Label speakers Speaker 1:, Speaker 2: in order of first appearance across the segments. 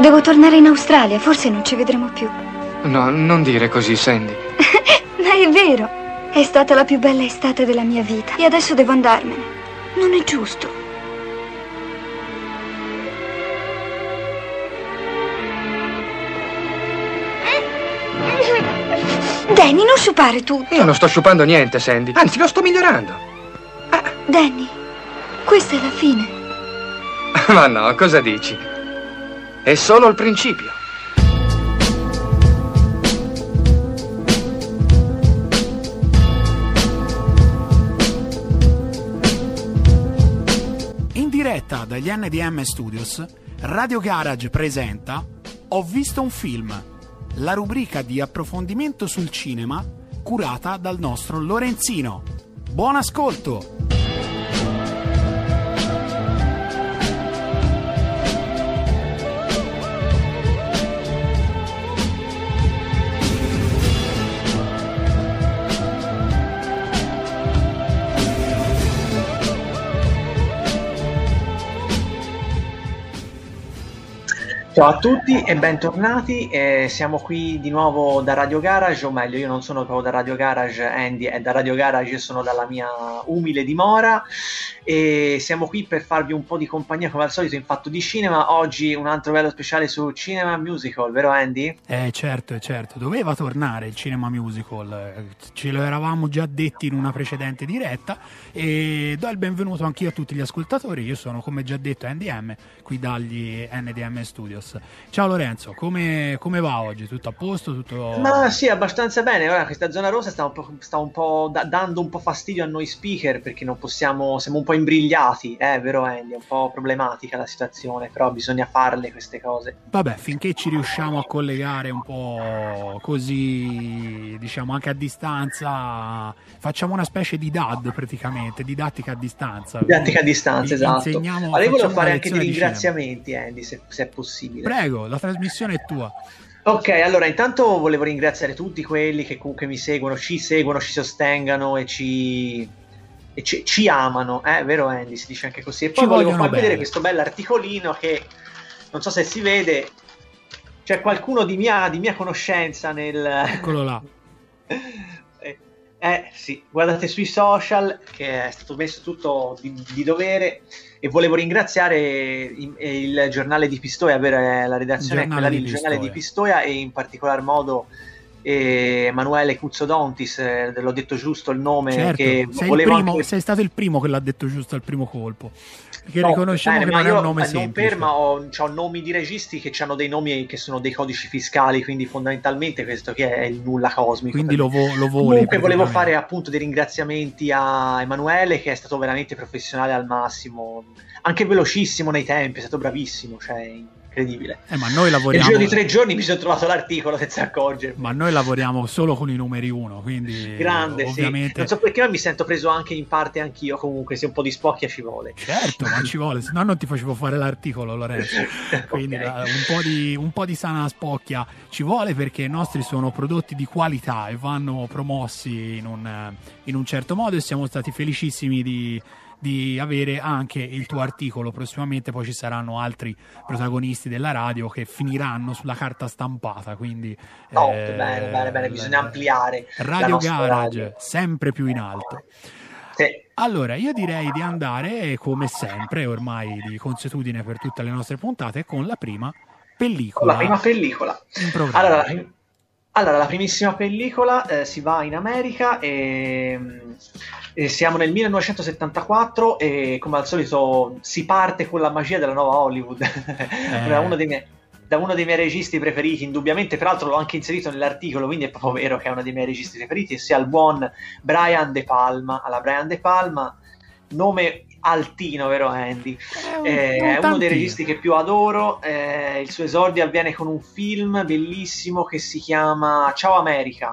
Speaker 1: Devo tornare in Australia, forse non ci vedremo più.
Speaker 2: No, non dire così, Sandy.
Speaker 1: Ma è vero. È stata la più bella estate della mia vita. E adesso devo andarmene. Non è giusto. Danny, non sciupare tutto.
Speaker 2: Io non sto sciupando niente, Sandy. Anzi, lo sto migliorando.
Speaker 1: Danny, questa è la fine.
Speaker 2: Ma no, cosa dici? È solo il principio.
Speaker 3: In diretta dagli NDM Studios, Radio Garage presenta Ho visto un film, la rubrica di approfondimento sul cinema curata dal nostro Lorenzino. Buon ascolto!
Speaker 4: Ciao a tutti e bentornati, eh, siamo qui di nuovo da Radio Garage, o meglio io non sono proprio da Radio Garage, Andy è da Radio Garage, io sono dalla mia umile dimora e siamo qui per farvi un po' di compagnia come al solito in fatto di cinema, oggi un altro bello speciale su Cinema Musical, vero Andy?
Speaker 3: Eh certo, certo, doveva tornare il cinema musical, ce lo eravamo già detti in una precedente diretta e do il benvenuto anch'io a tutti gli ascoltatori, io sono come già detto NDM qui dagli NDM Studios. Ciao Lorenzo, come, come va oggi? Tutto a posto? Tutto...
Speaker 4: Ma sì, abbastanza bene, ora questa zona rossa sta un po', sta un po da- dando un po' fastidio a noi speaker perché non possiamo, siamo un po' imbrigliati, eh, vero Andy? È un po' problematica la situazione, però bisogna farle queste cose.
Speaker 3: Vabbè, finché ci riusciamo a collegare un po' così, diciamo anche a distanza, facciamo una specie di DAD praticamente, didattica a distanza.
Speaker 4: Didattica a distanza, esatto. Allora, io volevo fare anche dei ringraziamenti, Andy, se, se è possibile.
Speaker 3: Prego, la trasmissione è tua.
Speaker 4: Ok, allora intanto volevo ringraziare tutti quelli che comunque mi seguono, ci seguono, ci sostengano e ci, e ci, ci amano, eh, vero Andy? Si dice anche così. E poi
Speaker 3: Ci
Speaker 4: volevo far vedere questo bell'articolino che non so se si vede, c'è qualcuno di mia, di mia conoscenza nel...
Speaker 3: Eccolo là.
Speaker 4: Eh, eh, sì, guardate sui social che è stato messo tutto di, di dovere e volevo ringraziare il, il giornale di Pistoia, avere la redazione quella lì, il giornale di.
Speaker 3: Pistoia
Speaker 4: e in particolar modo eh, Emanuele Cuzzodontis, eh, l'ho detto giusto il nome,
Speaker 3: Certo,
Speaker 4: che
Speaker 3: sei, primo-
Speaker 4: anche-
Speaker 3: sei stato il primo che l'ha detto giusto al primo colpo. Perché
Speaker 4: No,
Speaker 3: riconosciamo
Speaker 4: bene,
Speaker 3: che non è un nome
Speaker 4: eh, non
Speaker 3: semplice.
Speaker 4: per, ma ho, c'ho nomi di registi che hanno dei nomi che sono dei codici fiscali, quindi fondamentalmente questo che è il nulla cosmico.
Speaker 3: Quindi lo, vo- lo voli.
Speaker 4: Comunque volevo fare appunto dei ringraziamenti a Emanuele che è stato veramente professionale al massimo, anche velocissimo nei tempi, è stato bravissimo, cioè incredibile.
Speaker 3: Eh, ma noi
Speaker 4: Nel
Speaker 3: lavoriamo.
Speaker 4: giro di tre giorni mi sono trovato l'articolo senza accorgermi.
Speaker 3: Ma noi lavoriamo solo con i numeri uno, quindi
Speaker 4: Grande, sì.
Speaker 3: ovviamente.
Speaker 4: Non so perché ma mi sento preso anche in parte anch'io, comunque se un po' di spocchia ci vuole.
Speaker 3: Certo, ma ci vuole, se no non ti facevo fare l'articolo, Lorenzo. Quindi
Speaker 4: Ok.
Speaker 3: la- un, po di, un po' di sana spocchia ci vuole perché i nostri sono prodotti di qualità e vanno promossi in un, eh, in un certo modo e siamo stati felicissimi di, di avere anche il tuo articolo. Prossimamente poi ci saranno altri protagonisti della radio che finiranno sulla carta stampata, quindi...
Speaker 4: Top,
Speaker 3: eh,
Speaker 4: bene, bene, bene, bisogna ampliare
Speaker 3: Radio Garage,
Speaker 4: radio.
Speaker 3: sempre più in alto.
Speaker 4: Sì.
Speaker 3: Allora, io direi di andare, come sempre, ormai di consuetudine per tutte le nostre puntate, con la prima pellicola
Speaker 4: la prima pellicola. Allora, allora, la primissima pellicola eh, si va in America e, e siamo nel 1974 e come al solito si parte con la magia della nuova Hollywood. da, uno dei miei, da uno dei miei registi preferiti, indubbiamente, peraltro l'ho anche inserito nell'articolo, quindi è proprio vero che è uno dei miei registi preferiti, sia il buon Brian De Palma. Alla Brian De Palma, nome altino, vero Andy?
Speaker 3: un-
Speaker 4: Eh,
Speaker 3: un
Speaker 4: è uno dei registi che più adoro. eh, il suo esordio avviene con un film bellissimo che si chiama Ciao America.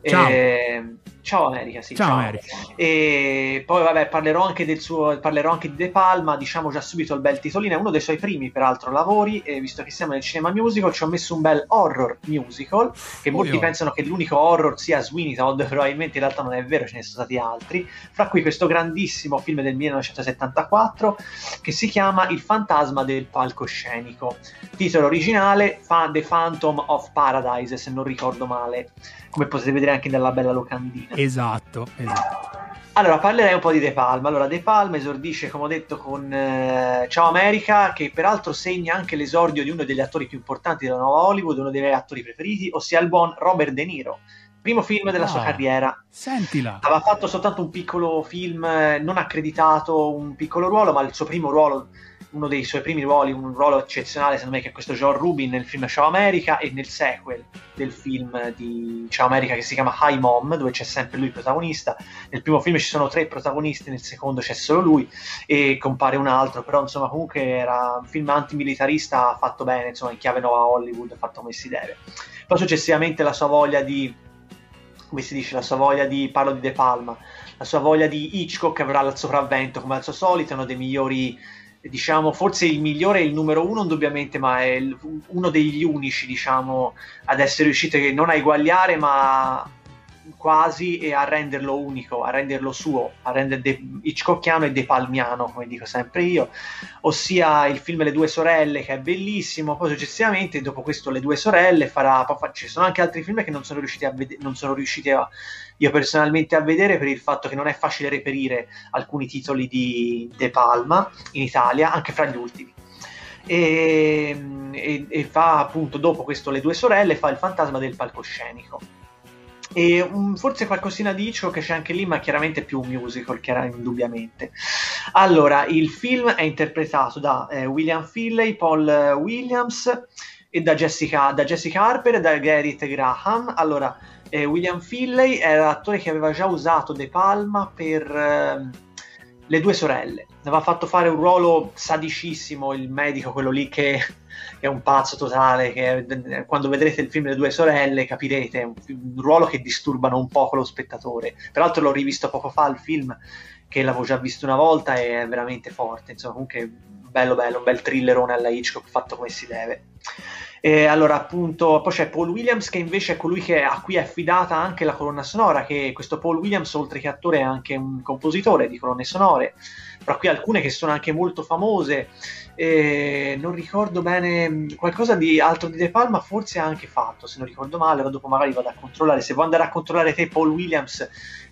Speaker 3: Ciao.
Speaker 4: Eh, Ciao America, sì.
Speaker 3: Ciao,
Speaker 4: ciao.
Speaker 3: America.
Speaker 4: E poi vabbè, parlerò anche del suo parlerò anche di De Palma, diciamo già subito il bel titolino, è uno dei suoi primi peraltro lavori e visto che siamo nel cinema musical ci ho messo un bel horror musical che molti
Speaker 3: oi.
Speaker 4: pensano che l'unico horror sia Sweeney Todd, probabilmente in realtà non è vero, ce ne sono stati altri. Fra cui questo grandissimo film del 1974 che si chiama Il fantasma del palcoscenico. Titolo originale The Phantom of Paradise, se non ricordo male, come potete vedere anche nella bella locandina.
Speaker 3: Esatto, esatto.
Speaker 4: Allora, parlerei un po' di De Palma. Allora, De Palma esordisce, come ho detto, con eh, Ciao America, che peraltro segna anche l'esordio di uno degli attori più importanti della nuova Hollywood, uno dei miei attori preferiti, ossia il buon Robert De Niro. Primo film della sua
Speaker 3: Ah.
Speaker 4: carriera.
Speaker 3: Sentila.
Speaker 4: Aveva fatto soltanto un piccolo film, eh, non accreditato, un piccolo ruolo, ma il suo primo ruolo, uno dei suoi primi ruoli, un ruolo eccezionale, secondo me, che è questo John Rubin nel film Ciao America e nel sequel del film di Ciao America che si chiama High Mom, dove c'è sempre lui protagonista. Nel primo film ci sono tre protagonisti, nel secondo c'è solo lui e compare un altro, però insomma comunque era un film antimilitarista fatto bene, insomma in chiave nuova Hollywood, fatto come si deve. Poi successivamente la sua voglia di come si dice, la sua voglia di, parlo di De Palma, la sua voglia di Hitchcock avrà il sopravvento come al suo solito, uno dei migliori, diciamo, forse il migliore è il numero uno indubbiamente, ma è il- uno degli unici, diciamo, ad essere riusciti non a eguagliare, ma quasi e a renderlo unico, a renderlo suo, a rendere de- Hitchcockiano e De Palmiano, come dico sempre io, ossia il film Le due sorelle che è bellissimo, poi successivamente dopo questo Le due sorelle farà, ci sono anche altri film che non sono riusciti a vedere, non sono riusciti a, io personalmente a vedere per il fatto che non è facile reperire alcuni titoli di De Palma in Italia, anche fra gli ultimi. E, e- e fa appunto dopo questo Le due sorelle fa il fantasma del palcoscenico e um, forse qualcosina di Hitchcock che c'è anche lì ma chiaramente più un musical era indubbiamente. Allora il film è interpretato da eh, William Finlay Paul eh, Williams e da Jessica, da Jessica Harper e da Garrett Graham. Allora eh, William Finlay era l'attore che aveva già usato De Palma per ehm, le due sorelle. Aveva fatto fare un ruolo sadicissimo il medico quello lì che è un pazzo totale, che eh, quando vedrete il film Le due sorelle capirete, è un, un ruolo che disturbano un po' lo spettatore. Peraltro l'ho rivisto poco fa il film, che l'avevo già visto una volta e è veramente forte, insomma comunque bello bello, un bel thrillerone alla Hitchcock fatto come si deve. E allora appunto poi c'è Paul Williams che invece è colui che, a cui è affidata anche la colonna sonora, che questo Paul Williams oltre che attore è anche un compositore di colonne sonore, fra cui alcune che sono anche molto famose, e non ricordo bene mh, qualcosa di altro di De Palma forse ha anche fatto se non ricordo male ora dopo magari vado a controllare. Se vuoi andare a controllare te Paul Williams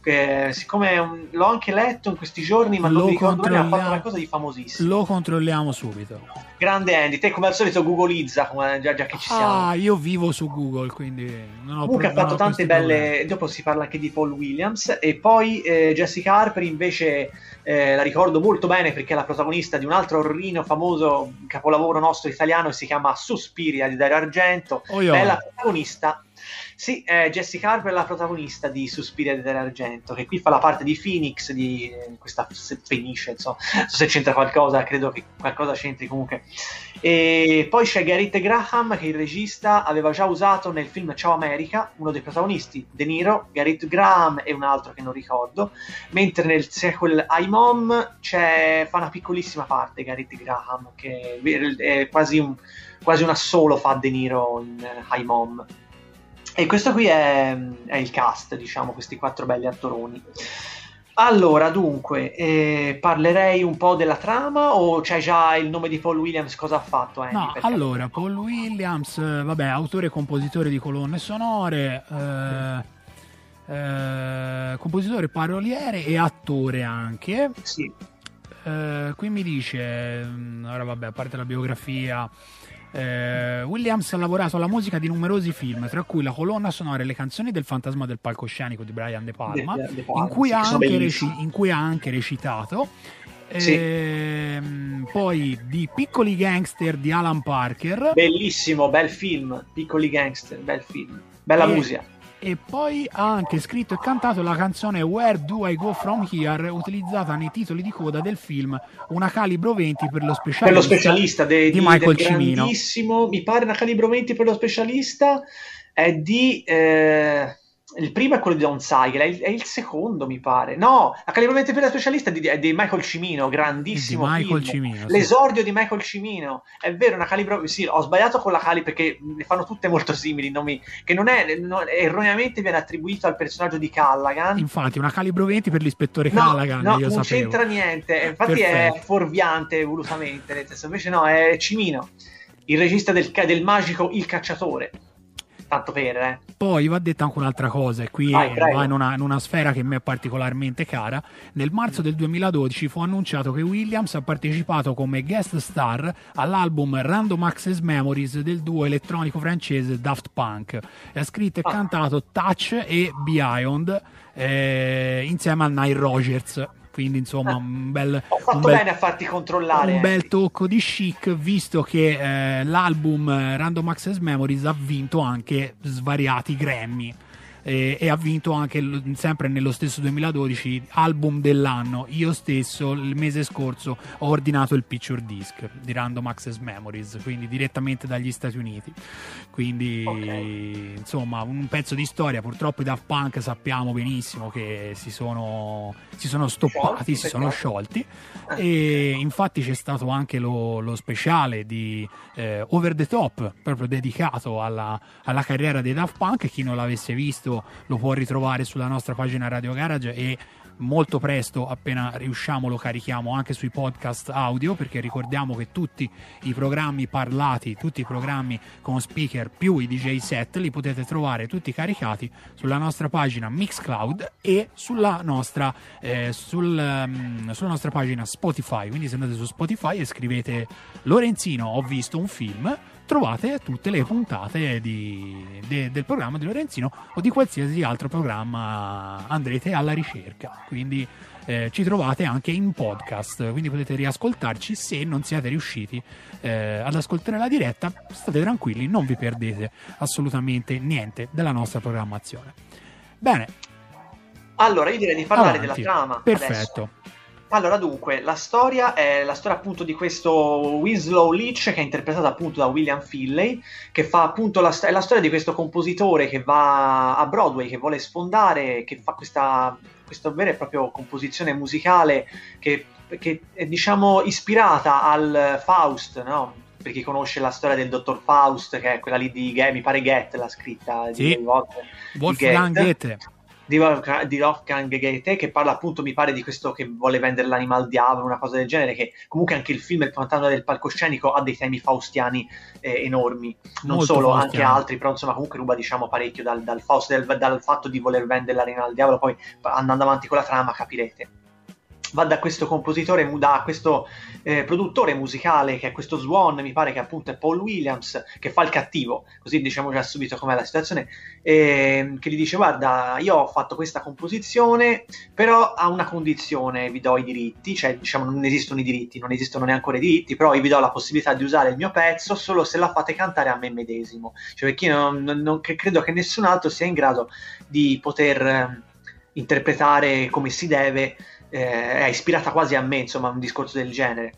Speaker 4: che siccome um, l'ho anche letto in questi giorni ma non
Speaker 3: Lo
Speaker 4: mi ricordo bene ha fatto
Speaker 3: controlliamo.
Speaker 4: qualcosa di famosissimo
Speaker 3: Lo controlliamo subito.
Speaker 4: grande Andy te come al solito googleizza come già, già che ci siamo
Speaker 3: Ah, io vivo su Google, quindi non ho
Speaker 4: Comunque ha
Speaker 3: non
Speaker 4: fatto tante belle.
Speaker 3: problemi.
Speaker 4: Dopo si parla anche di Paul Williams. E poi eh, Jessica Harper, invece, eh, la ricordo molto bene perché è la protagonista di un altro orrino famoso capolavoro nostro italiano che si chiama Suspiria di Dario Argento.
Speaker 3: Oh.
Speaker 4: È la protagonista. Sì, eh, Jessica Harper è la protagonista di Suspiria di Dario Argento, che qui fa la parte di Phoenix, di eh, questa Fenice, insomma, non so se c'entra qualcosa, credo che qualcosa c'entri comunque. E poi c'è Garrett Graham, che il regista aveva già usato nel film Ciao America, uno dei protagonisti, De Niro, Garrett Graham e un altro che non ricordo, mentre nel sequel I Mom c'è, fa una piccolissima parte Garrett Graham, che è quasi, un, quasi un assolo fa De Niro in eh, I Mom. E questo qui è, è il cast, diciamo, questi quattro belli attoroni. Allora, dunque, eh, parlerei un po' della trama o c'è già il nome di Paul Williams? Cosa ha fatto? Andy?
Speaker 3: No,
Speaker 4: Perché-
Speaker 3: allora, Paul Williams, eh, vabbè, autore e compositore di colonne sonore, eh, eh, compositore paroliere e attore anche.
Speaker 4: Sì,
Speaker 3: Eh, qui mi dice, mm, ora vabbè, a parte la biografia, eh, Williams ha lavorato alla musica di numerosi film, tra cui la colonna sonora e le canzoni del fantasma del palcoscenico di Brian De Palma,
Speaker 4: De- De Palma,
Speaker 3: in, cui reci- in cui ha anche recitato.
Speaker 4: Sì.
Speaker 3: Ehm, poi di Piccoli Gangster di Alan Parker
Speaker 4: bellissimo, bel film, Piccoli Gangster, bel film, bella
Speaker 3: E-
Speaker 4: musica.
Speaker 3: E poi ha anche scritto e cantato la canzone Where Do I Go From Here utilizzata nei titoli di coda del film Una calibro 20 per lo specialista,
Speaker 4: Per lo specialista de-
Speaker 3: di
Speaker 4: di-
Speaker 3: Michael Cimino.
Speaker 4: mi pare una calibro 20 per lo specialista, è di... eh, il primo è quello di Don Cycle, è il, è il secondo, mi pare. No, la calibramento per la specialista è di, è di Michael Cimino, grandissimo.
Speaker 3: Di Michael
Speaker 4: film.
Speaker 3: Cimino, sì.
Speaker 4: L'esordio di Michael Cimino. È vero, una calibro... Sì, ho sbagliato con la cali perché ne fanno tutte molto simili. Nomi, che non è, non, erroneamente viene attribuito al personaggio di Callaghan.
Speaker 3: Infatti, una calibro 20 per l'ispettore
Speaker 4: No,
Speaker 3: Callaghan.
Speaker 4: no, non
Speaker 3: sapevo.
Speaker 4: c'entra niente. Infatti è
Speaker 3: Perfetto.
Speaker 4: fuorviante volutamente. Nel senso, invece, no, è Cimino, il regista del, del magico Il Cacciatore. Tanto per, eh.
Speaker 3: Poi va detta anche un'altra cosa, e qui
Speaker 4: Vai,
Speaker 3: va in una, in una sfera che me è particolarmente cara. Nel marzo del 2012 fu annunciato che Williams ha partecipato come guest star all'album Random Access Memories del duo elettronico francese Daft Punk. E ha scritto e
Speaker 4: Ah.
Speaker 3: cantato Touch e Beyond eh, insieme a Nile Rogers. Quindi, insomma,
Speaker 4: Ah.
Speaker 3: un bel,
Speaker 4: Ho fatto
Speaker 3: un bel-
Speaker 4: bene a farti controllare.
Speaker 3: un bel
Speaker 4: Andy.
Speaker 3: tocco di chic visto che eh, l'album eh, Random Access Memories ha vinto anche svariati Grammy eh, e ha vinto anche sempre nello stesso 2012 album dell'anno io stesso il mese scorso ho ordinato il picture disc di Random Access Memories quindi direttamente dagli Stati Uniti quindi
Speaker 4: Ok.
Speaker 3: insomma un pezzo di storia purtroppo i Daft Punk sappiamo benissimo che si sono, si sono stoppati si sono
Speaker 4: peccato.
Speaker 3: sciolti
Speaker 4: Ah,
Speaker 3: e infatti c'è stato anche lo, lo speciale di eh, Over the Top proprio dedicato alla, alla carriera dei Daft Punk chi non l'avesse visto lo può ritrovare sulla nostra pagina Radio Garage e molto presto appena riusciamo lo carichiamo anche sui podcast audio perché ricordiamo che tutti i programmi parlati tutti i programmi con speaker più i DJ set li potete trovare tutti caricati sulla nostra pagina Mixcloud e sulla nostra, eh, sul, ehm, sulla nostra pagina Spotify. Quindi se andate su Spotify e scrivete Lorenzino, ho visto un film, trovate tutte le puntate di- de- del programma di Lorenzino o di qualsiasi altro programma andrete alla ricerca. Quindi eh, ci trovate anche in podcast, quindi potete riascoltarci se non siete riusciti eh, ad ascoltare la diretta. State tranquilli, non vi perdete assolutamente niente della nostra programmazione. Bene,
Speaker 4: Allora, io direi di parlare
Speaker 3: avanti.
Speaker 4: della trama.
Speaker 3: Perfetto.
Speaker 4: adesso. Allora, dunque, la storia è la storia appunto di questo Winslow Leach che è interpretato appunto da William Finlay, che fa appunto la, st- la storia di questo compositore che va a Broadway, che vuole sfondare, che fa questa, questa vera e propria composizione musicale che, che è diciamo ispirata al Faust, no? Per chi conosce la storia del dottor Faust, che è quella lì di mi pare Goethe l'ha scritta
Speaker 3: Sì.
Speaker 4: di Wolfgang
Speaker 3: Wolfgang
Speaker 4: Goethe
Speaker 3: Goethe.
Speaker 4: Di Wolfgang, di Wolfgang Goethe che parla appunto mi pare di questo che vuole vendere l'anima al diavolo una cosa del genere che comunque anche il film Il fantasma del palcoscenico ha dei temi faustiani eh, enormi non
Speaker 3: Molto
Speaker 4: solo
Speaker 3: faustiani.
Speaker 4: anche altri però insomma comunque ruba diciamo parecchio dal, dal, Faust, dal, dal fatto di voler vendere l'anima al diavolo poi andando avanti con la trama capirete va da questo compositore, da questo eh, produttore musicale che è questo Swan, mi pare che appunto è Paul Williams, che fa il cattivo, così diciamo già subito com'è la situazione, ehm, che gli dice guarda io ho fatto questa composizione, però ha una condizione, vi do i diritti, cioè diciamo non esistono i diritti, non esistono neanche i diritti, però io vi do la possibilità di usare il mio pezzo solo se la fate cantare a me medesimo, cioè perché io non, non- credo che nessun altro sia in grado di poter eh, interpretare come si deve eh, è ispirata quasi a me, insomma, un discorso del genere.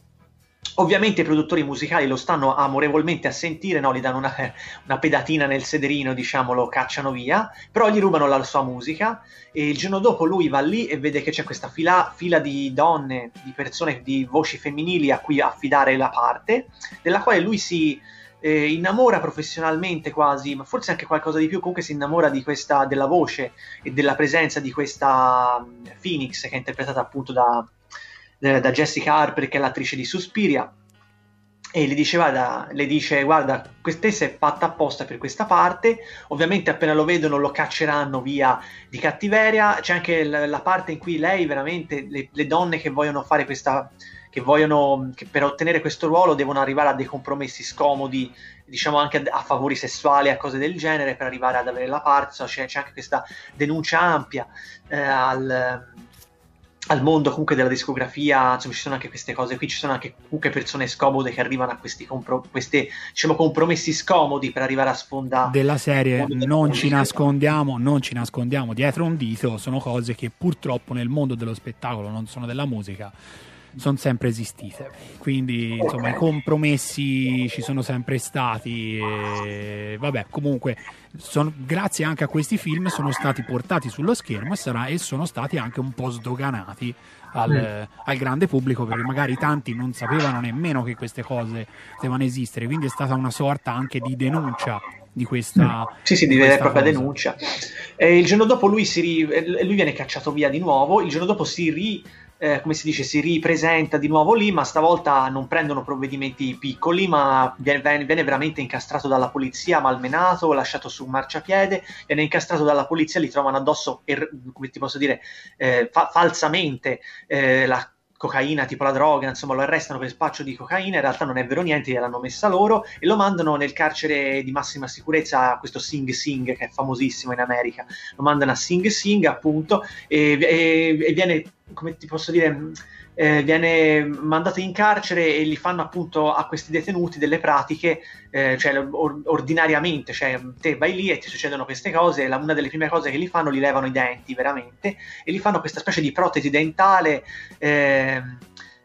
Speaker 4: Ovviamente i produttori musicali lo stanno amorevolmente a sentire, no? gli danno una, una pedatina nel sederino, diciamo, lo cacciano via, però gli rubano la sua musica e il giorno dopo lui va lì e vede che c'è questa fila, fila di donne, di persone, di voci femminili a cui affidare la parte, della quale lui si eh, innamora professionalmente quasi, ma forse anche qualcosa di più, comunque si innamora questa, della voce e della presenza di questa mm, Phoenix che è interpretata appunto da, da Jessica Harper che è l'attrice di Suspiria. E le dice guarda, le dice guarda questa è fatta apposta per questa parte. Ovviamente appena lo vedono lo cacceranno via di cattiveria. C'è anche l- la parte in cui lei veramente le, le donne che vogliono fare questa che vogliono che per ottenere questo ruolo devono arrivare a dei compromessi scomodi diciamo anche a, a favori sessuali a cose del genere per arrivare ad avere la parte Insomma, c'è, c'è anche questa denuncia ampia eh, al al mondo comunque della discografia, insomma ci sono anche queste cose qui, ci sono anche comunque persone scomode che arrivano a questi compro- queste, diciamo, compromessi scomodi per arrivare a sfondare.
Speaker 3: della serie non ci nascondiamo, non ci nascondiamo dietro un dito, sono cose che purtroppo nel mondo dello spettacolo, non sono della musica, sono sempre esistite. Quindi, insomma, i compromessi ci sono sempre stati. E, vabbè, comunque, sono, grazie anche a questi film sono stati portati sullo schermo e, sarà, e sono stati anche un po' sdoganati al, mm. al, grande pubblico perché magari tanti non sapevano nemmeno che queste cose potevano esistere. Quindi è stata una sorta anche di denuncia di questa.
Speaker 4: Mm. Sì, sì, di vera e propria denuncia. E il giorno dopo lui, si ri... lui viene cacciato via di nuovo. Il giorno dopo si ri eh, come si dice, si ripresenta di nuovo lì, ma stavolta non prendono provvedimenti piccoli, ma viene, viene veramente incastrato dalla polizia, malmenato, lasciato su marciapiede, viene incastrato dalla polizia, li trovano addosso, er, come ti posso dire, eh, fa- falsamente eh, la cocaina, tipo la droga, insomma lo arrestano per spaccio di cocaina, in realtà non è vero niente, gliel'hanno messa loro e lo mandano nel carcere di massima sicurezza, questo Sing Sing che è famosissimo in America, lo mandano a Sing Sing appunto e, e, e viene, come ti posso dire eh, viene mandato in carcere e gli fanno appunto a questi detenuti delle pratiche, eh, cioè or- ordinariamente, cioè te vai lì e ti succedono queste cose, la, una delle prime cose che gli fanno, gli levano i denti veramente e gli fanno questa specie di protesi dentale. Eh,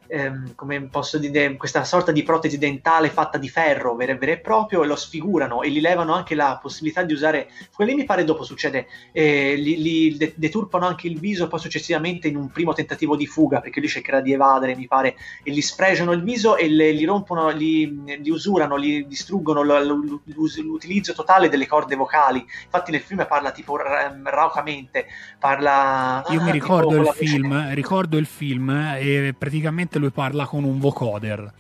Speaker 4: ehm, come posso dire, questa sorta di protesi dentale fatta di ferro vero, vero e proprio e lo sfigurano e gli levano anche la possibilità di usare, quello mi pare dopo succede, eh, gli, gli deturpano anche il viso poi successivamente in un primo tentativo di fuga perché lui cercherà di evadere mi pare e gli sfregiano il viso e le, gli rompono, gli, gli usurano, gli distruggono l, l, l'utilizzo totale delle corde vocali. Infatti nel film parla tipo raucamente parla
Speaker 3: io ah, mi ricordo il film ricordo il film e praticamente lui parla con un vocoder.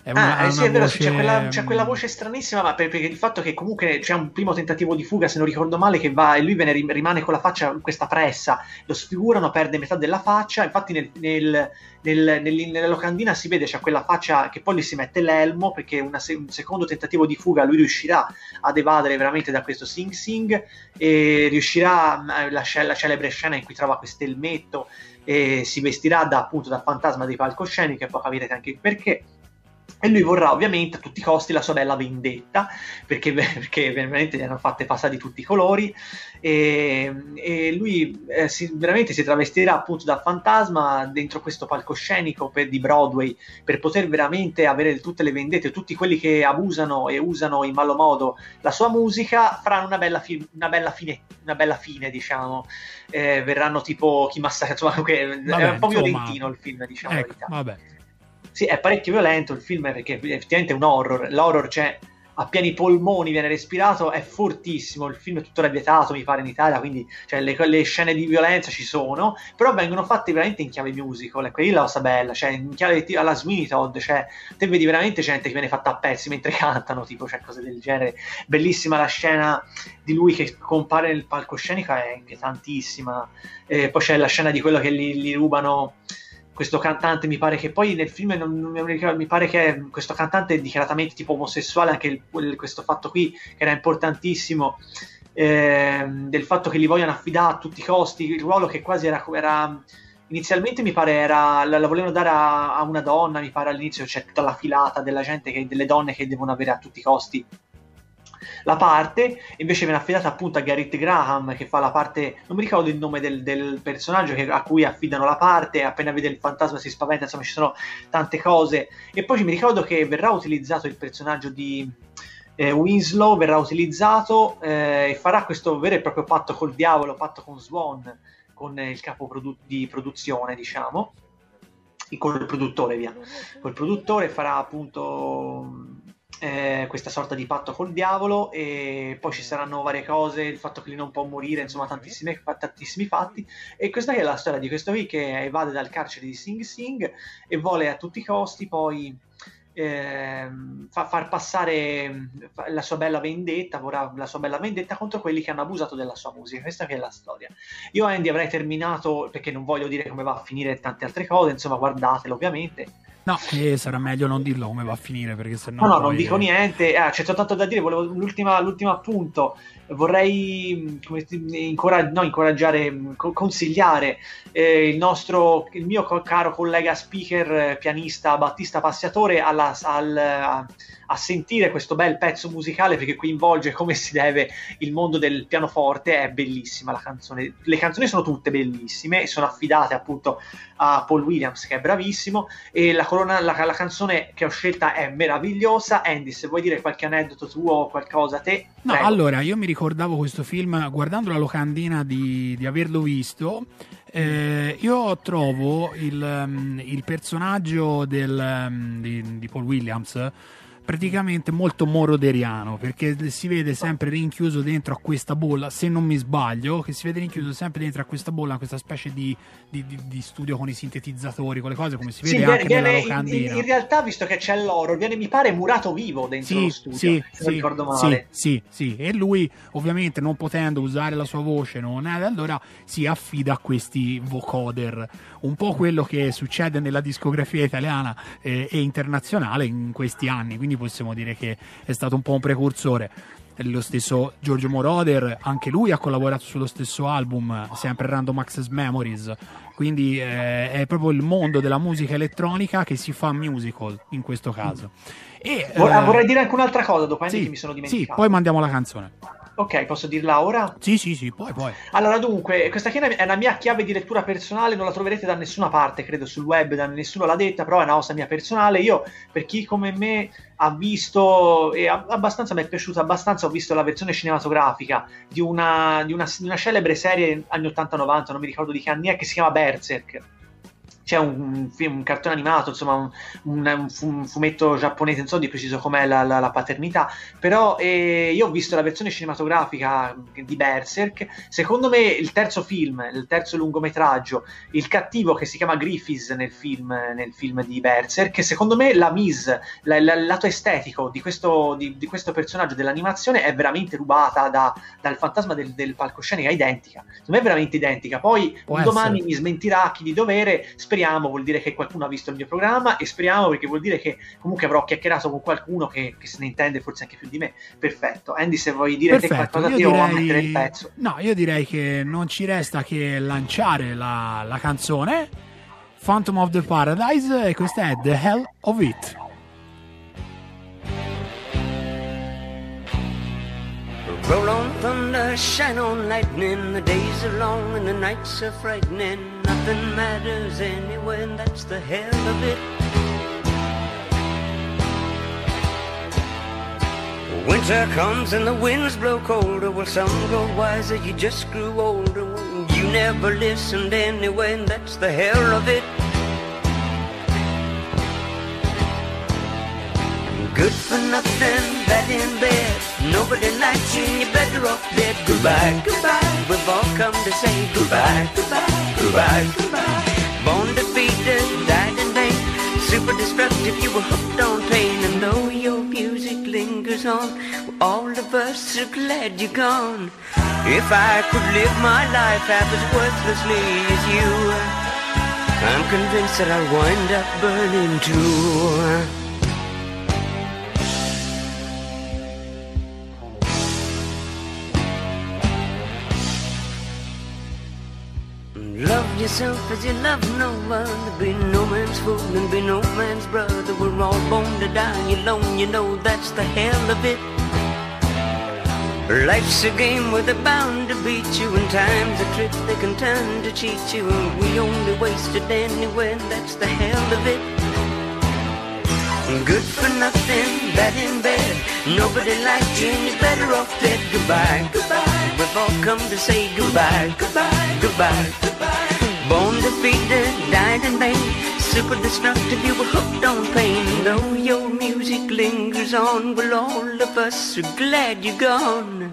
Speaker 4: È una, ah, eh, sì, è vero, voce... c'è, quella, c'è, quella, voce stranissima, ma perché il fatto che comunque c'è un primo tentativo di fuga, se non ricordo male, che va e lui viene, rimane con la faccia, questa pressa, lo sfigurano, perde metà della faccia, infatti nel, nel, nel, nella locandina si vede, c'è quella faccia che poi gli si mette l'elmo, perché una, un secondo tentativo di fuga lui riuscirà ad evadere veramente da questo Sing Sing, e riuscirà, eh, la, la celebre scena in cui trova questo elmetto, si vestirà da, appunto da fantasma dei palcoscenici, e poi capirete anche il perché e lui vorrà ovviamente a tutti i costi la sua bella vendetta, perché, perché veramente gli hanno fatte passare di tutti i colori, e, e lui eh, si, veramente si travestirà appunto da fantasma dentro questo palcoscenico per, di Broadway, per poter veramente avere tutte le vendette, tutti quelli che abusano e usano in malo modo la sua musica, faranno una bella, fi- una bella, fine, una bella fine, diciamo, eh, verranno tipo chi massacra, insomma, è un po' violentino il film, diciamo
Speaker 3: ecco, Vabbè
Speaker 4: sì, è parecchio violento il film perché effettivamente è un horror. L'horror c'è a pieni polmoni, viene respirato, è fortissimo. Il film è tuttora vietato, mi pare, in Italia, quindi cioè, le, le, scene di violenza ci sono, però vengono fatte veramente in chiave musical. Ecco, lì la cosa bella, cioè in chiave di, alla Sweeney Todd, cioè te vedi veramente gente che viene fatta a pezzi mentre cantano, tipo, cioè cose del genere. Bellissima la scena di lui che compare nel palcoscenico, è inquietantissima. E poi c'è la scena di quello che gli, gli rubano questo cantante mi pare che poi nel film non, non mi, ricordo, mi pare che questo cantante è dichiaratamente tipo omosessuale anche il, questo fatto qui che era importantissimo eh, del fatto che li vogliono affidare a tutti i costi il ruolo che quasi era, era inizialmente mi pare era la, la volevano dare a, a, una donna mi pare all'inizio c'è tutta la filata della gente che, delle donne che devono avere a tutti i costi la parte, invece viene affidata appunto a Garrett Graham che fa la parte, non mi ricordo il nome del, del personaggio che, a cui affidano la parte, appena vede il fantasma si spaventa, insomma ci sono tante cose. E poi mi ricordo che verrà utilizzato il personaggio di eh, Winslow, verrà utilizzato eh, e farà questo vero e proprio patto col diavolo, patto con Swan, con il capo produ- di produzione, diciamo col produttore via col produttore farà appunto eh, questa sorta di patto col diavolo e poi ci saranno varie cose, il fatto che lui non può morire, insomma tantissimi fatti e questa è la storia di questo qui che evade dal carcere di Sing Sing e vuole a tutti i costi poi eh, fa, far passare la sua bella vendetta, vorrà la sua bella vendetta contro quelli che hanno abusato della sua musica. Questa è la storia. Io Andy avrei terminato perché non voglio dire come va a finire tante altre cose, insomma guardatelo ovviamente
Speaker 3: No, eh, sarà meglio non dirlo come va a finire perché sennò.
Speaker 4: No, no,
Speaker 3: poi...
Speaker 4: non dico niente. Ah, c'è tanto da dire. Volevo l'ultima, l'ultimo appunto. Vorrei incorag- no, incoraggiare, consigliare eh, il nostro, il mio caro collega speaker, pianista Battista Passiatore alla, al, a sentire questo bel pezzo musicale perché coinvolge come si deve il mondo del pianoforte, è bellissima la canzone. Le canzoni sono tutte bellissime sono affidate appunto a Paul Williams che è bravissimo e la, colonna, la, la canzone che ho scelta è meravigliosa. Andy, se vuoi dire qualche aneddoto tuo o qualcosa, te...
Speaker 3: No, prego. allora, io mi ricordavo questo film guardando la locandina di, di averlo visto eh, io trovo il, um, il personaggio del, um, di, di Paul Williams praticamente molto moroderiano perché si vede sempre rinchiuso dentro a questa bolla se non mi sbaglio che si vede rinchiuso sempre dentro a questa bolla questa specie di, di, di, di studio con i sintetizzatori con le cose come si vede sì, anche viene, nella locandina.
Speaker 4: in, in, realtà visto che c'è l'oro viene mi pare murato vivo dentro sì, lo studio sì, se sì, ricordo male.
Speaker 3: sì, sì, sì. E lui ovviamente non potendo usare la sua voce non è, allora si affida a questi vocoder. Un po' quello che succede nella discografia italiana eh, e internazionale in questi anni. Quindi possiamo dire che è stato un po' un precursore. Lo stesso Giorgio Moroder, anche lui ha collaborato sullo stesso album, sempre Random Access Memories. Quindi eh, è proprio il mondo della musica elettronica che si fa musical in questo caso.
Speaker 4: E, vorrei, eh, vorrei dire anche un'altra cosa dopo sì, che mi sono dimenticato.
Speaker 3: Sì, poi mandiamo la canzone.
Speaker 4: Ok, posso dirla ora?
Speaker 3: Sì, sì, sì, poi, poi.
Speaker 4: Allora, dunque, questa chiave è una mia chiave di lettura personale, non la troverete da nessuna parte, credo, sul web, da nessuno l'ha detta, però è una cosa mia personale. Io, per chi come me ha visto, e abbastanza mi è piaciuta, abbastanza ho visto la versione cinematografica di una, di una, di una celebre serie anni 80-90, non mi ricordo di che anni è, che si chiama Berserk c'è un, film, un cartone animato, insomma un, un, un, fumetto giapponese, non so di preciso com'è la, la, la paternità, però eh, io ho visto la versione cinematografica di Berserk, secondo me il terzo film, il terzo lungometraggio, il cattivo che si chiama Griffiths nel film, nel film di Berserk, secondo me la mise, la, il lato estetico di questo, di, di questo, personaggio dell'animazione è veramente rubata da, dal fantasma del, del palcoscenico, è identica, secondo me è veramente identica, poi Può domani essere. mi smentirà chi di dovere, speriamo speriamo vuol dire che qualcuno ha visto il mio programma e speriamo perché vuol dire che comunque avrò chiacchierato con qualcuno che, che se ne intende forse anche più di me. Perfetto. Andy, se vuoi dire
Speaker 3: Perfetto,
Speaker 4: qualcosa
Speaker 3: ti
Speaker 4: direi... o mettere il pezzo.
Speaker 3: No, io direi che non ci resta che lanciare la, la canzone Phantom of the Paradise e questa è The Hell of It. Shine on lightning. The days are long and the nights are frightening. Nothing matters anyway, and that's the hell of it. Winter comes and the winds blow colder. Well, some grow wiser, you just grew older. You never listened anyway, and that's the hell of it. Good for nothing, bad in bed. Nobody likes you, you're better off dead. Goodbye, goodbye. We've all come to say goodbye, goodbye, goodbye, goodbye. Born defeated, died in vain. Super destructive, you were hooked on pain. And though your music lingers on, all of us are glad you're gone. If I could live my life half as worthlessly as you, I'm convinced that I'll wind up burning too. Love yourself as you love no one. Be no man's fool and be no man's brother. We're all born to die alone, you know that's the hell of it. Life's a game where they're bound to beat you, and time's a trick they can turn to cheat you. And we only wasted anyway, and that's the hell of it. Good for nothing, bad in bed. Nobody liked you, and you're better off dead. Goodbye, goodbye. We've all come to say goodbye, goodbye, goodbye. Born defeated, died in vain. Super destructive, you were hooked on pain. Though your music lingers on, well, all of us are glad you're gone.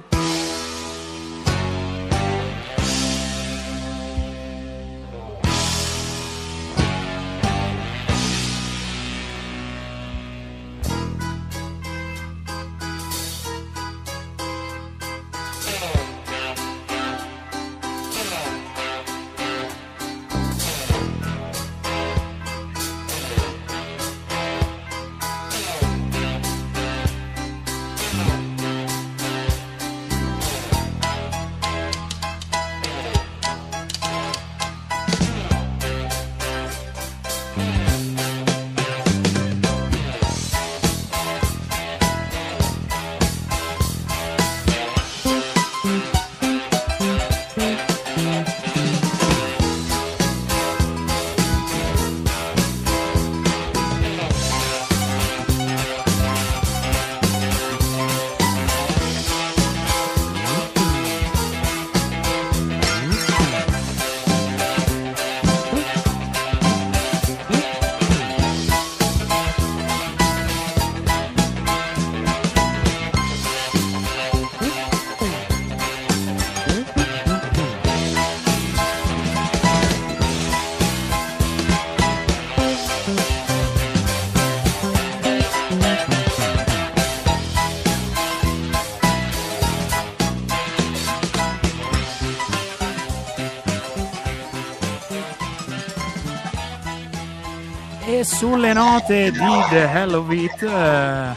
Speaker 3: Sulle note di The Hell of It eh,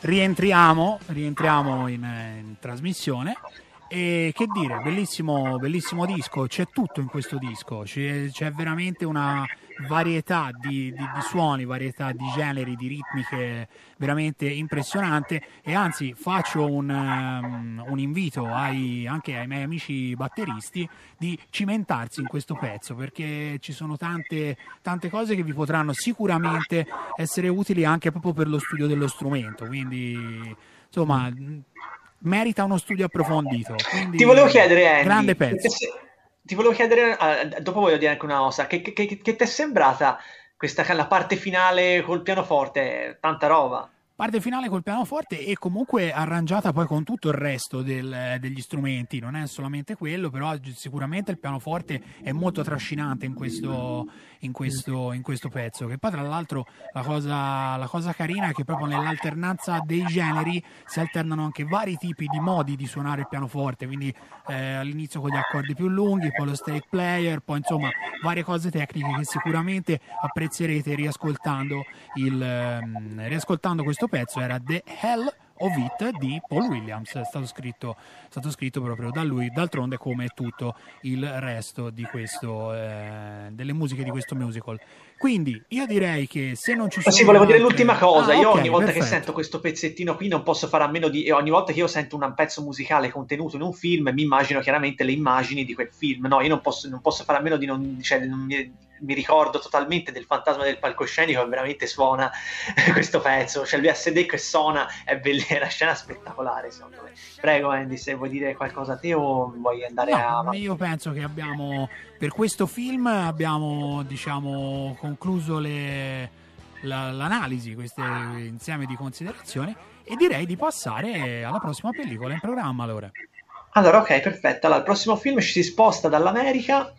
Speaker 3: rientriamo, rientriamo in, in trasmissione. E che dire, bellissimo, bellissimo disco, c'è tutto in questo disco, c'è, c'è veramente una varietà di, di, di, suoni, varietà di generi, di ritmiche veramente impressionante e anzi faccio un, um, un invito ai, anche ai miei amici batteristi di cimentarsi in questo pezzo perché ci sono tante, tante cose che vi potranno sicuramente essere utili anche proprio per lo studio dello strumento, quindi insomma merita uno studio approfondito. Quindi,
Speaker 4: Ti volevo chiedere, Andy,
Speaker 3: grande pezzo.
Speaker 4: Ti volevo chiedere, uh, dopo voglio dire anche una cosa, che, che, che, che ti è sembrata questa la parte finale col pianoforte? Tanta roba
Speaker 3: parte finale col pianoforte e comunque arrangiata poi con tutto il resto del, degli strumenti, non è solamente quello, però sicuramente il pianoforte è molto trascinante in questo, in questo, in questo pezzo. Che poi tra l'altro la cosa, la cosa carina è che proprio nell'alternanza dei generi si alternano anche vari tipi di modi di suonare il pianoforte, quindi eh, all'inizio con gli accordi più lunghi, poi lo straight player, poi insomma varie cose tecniche che sicuramente apprezzerete riascoltando, il, um, riascoltando questo pezzo era The Hell of It di Paul Williams, è stato scritto, è stato scritto proprio da lui, d'altronde come tutto il resto di questo, eh, delle musiche di questo musical. Quindi io direi che se non ci sono.
Speaker 4: Ma sì, volevo dire l'ultima cosa.
Speaker 3: Ah,
Speaker 4: io
Speaker 3: okay,
Speaker 4: ogni volta
Speaker 3: perfetto.
Speaker 4: che sento questo pezzettino qui non posso fare a meno di. Ogni volta che io sento un pezzo musicale contenuto in un film, mi immagino chiaramente le immagini di quel film. No, io non posso, non posso fare a meno di non. Cioè, non mi, mi, ricordo totalmente del fantasma del palcoscenico che veramente suona questo pezzo. Cioè, lui a sedere che suona è una scena spettacolare, secondo me. Prego, Andy, se vuoi dire qualcosa a te o vuoi andare
Speaker 3: no,
Speaker 4: a.
Speaker 3: Io penso che abbiamo. Per questo film abbiamo, diciamo, concluso le, la, l'analisi, questo insieme di considerazioni, e direi di passare alla prossima pellicola in programma allora.
Speaker 4: Allora, ok, perfetto. Allora, il prossimo film ci si sposta dall'America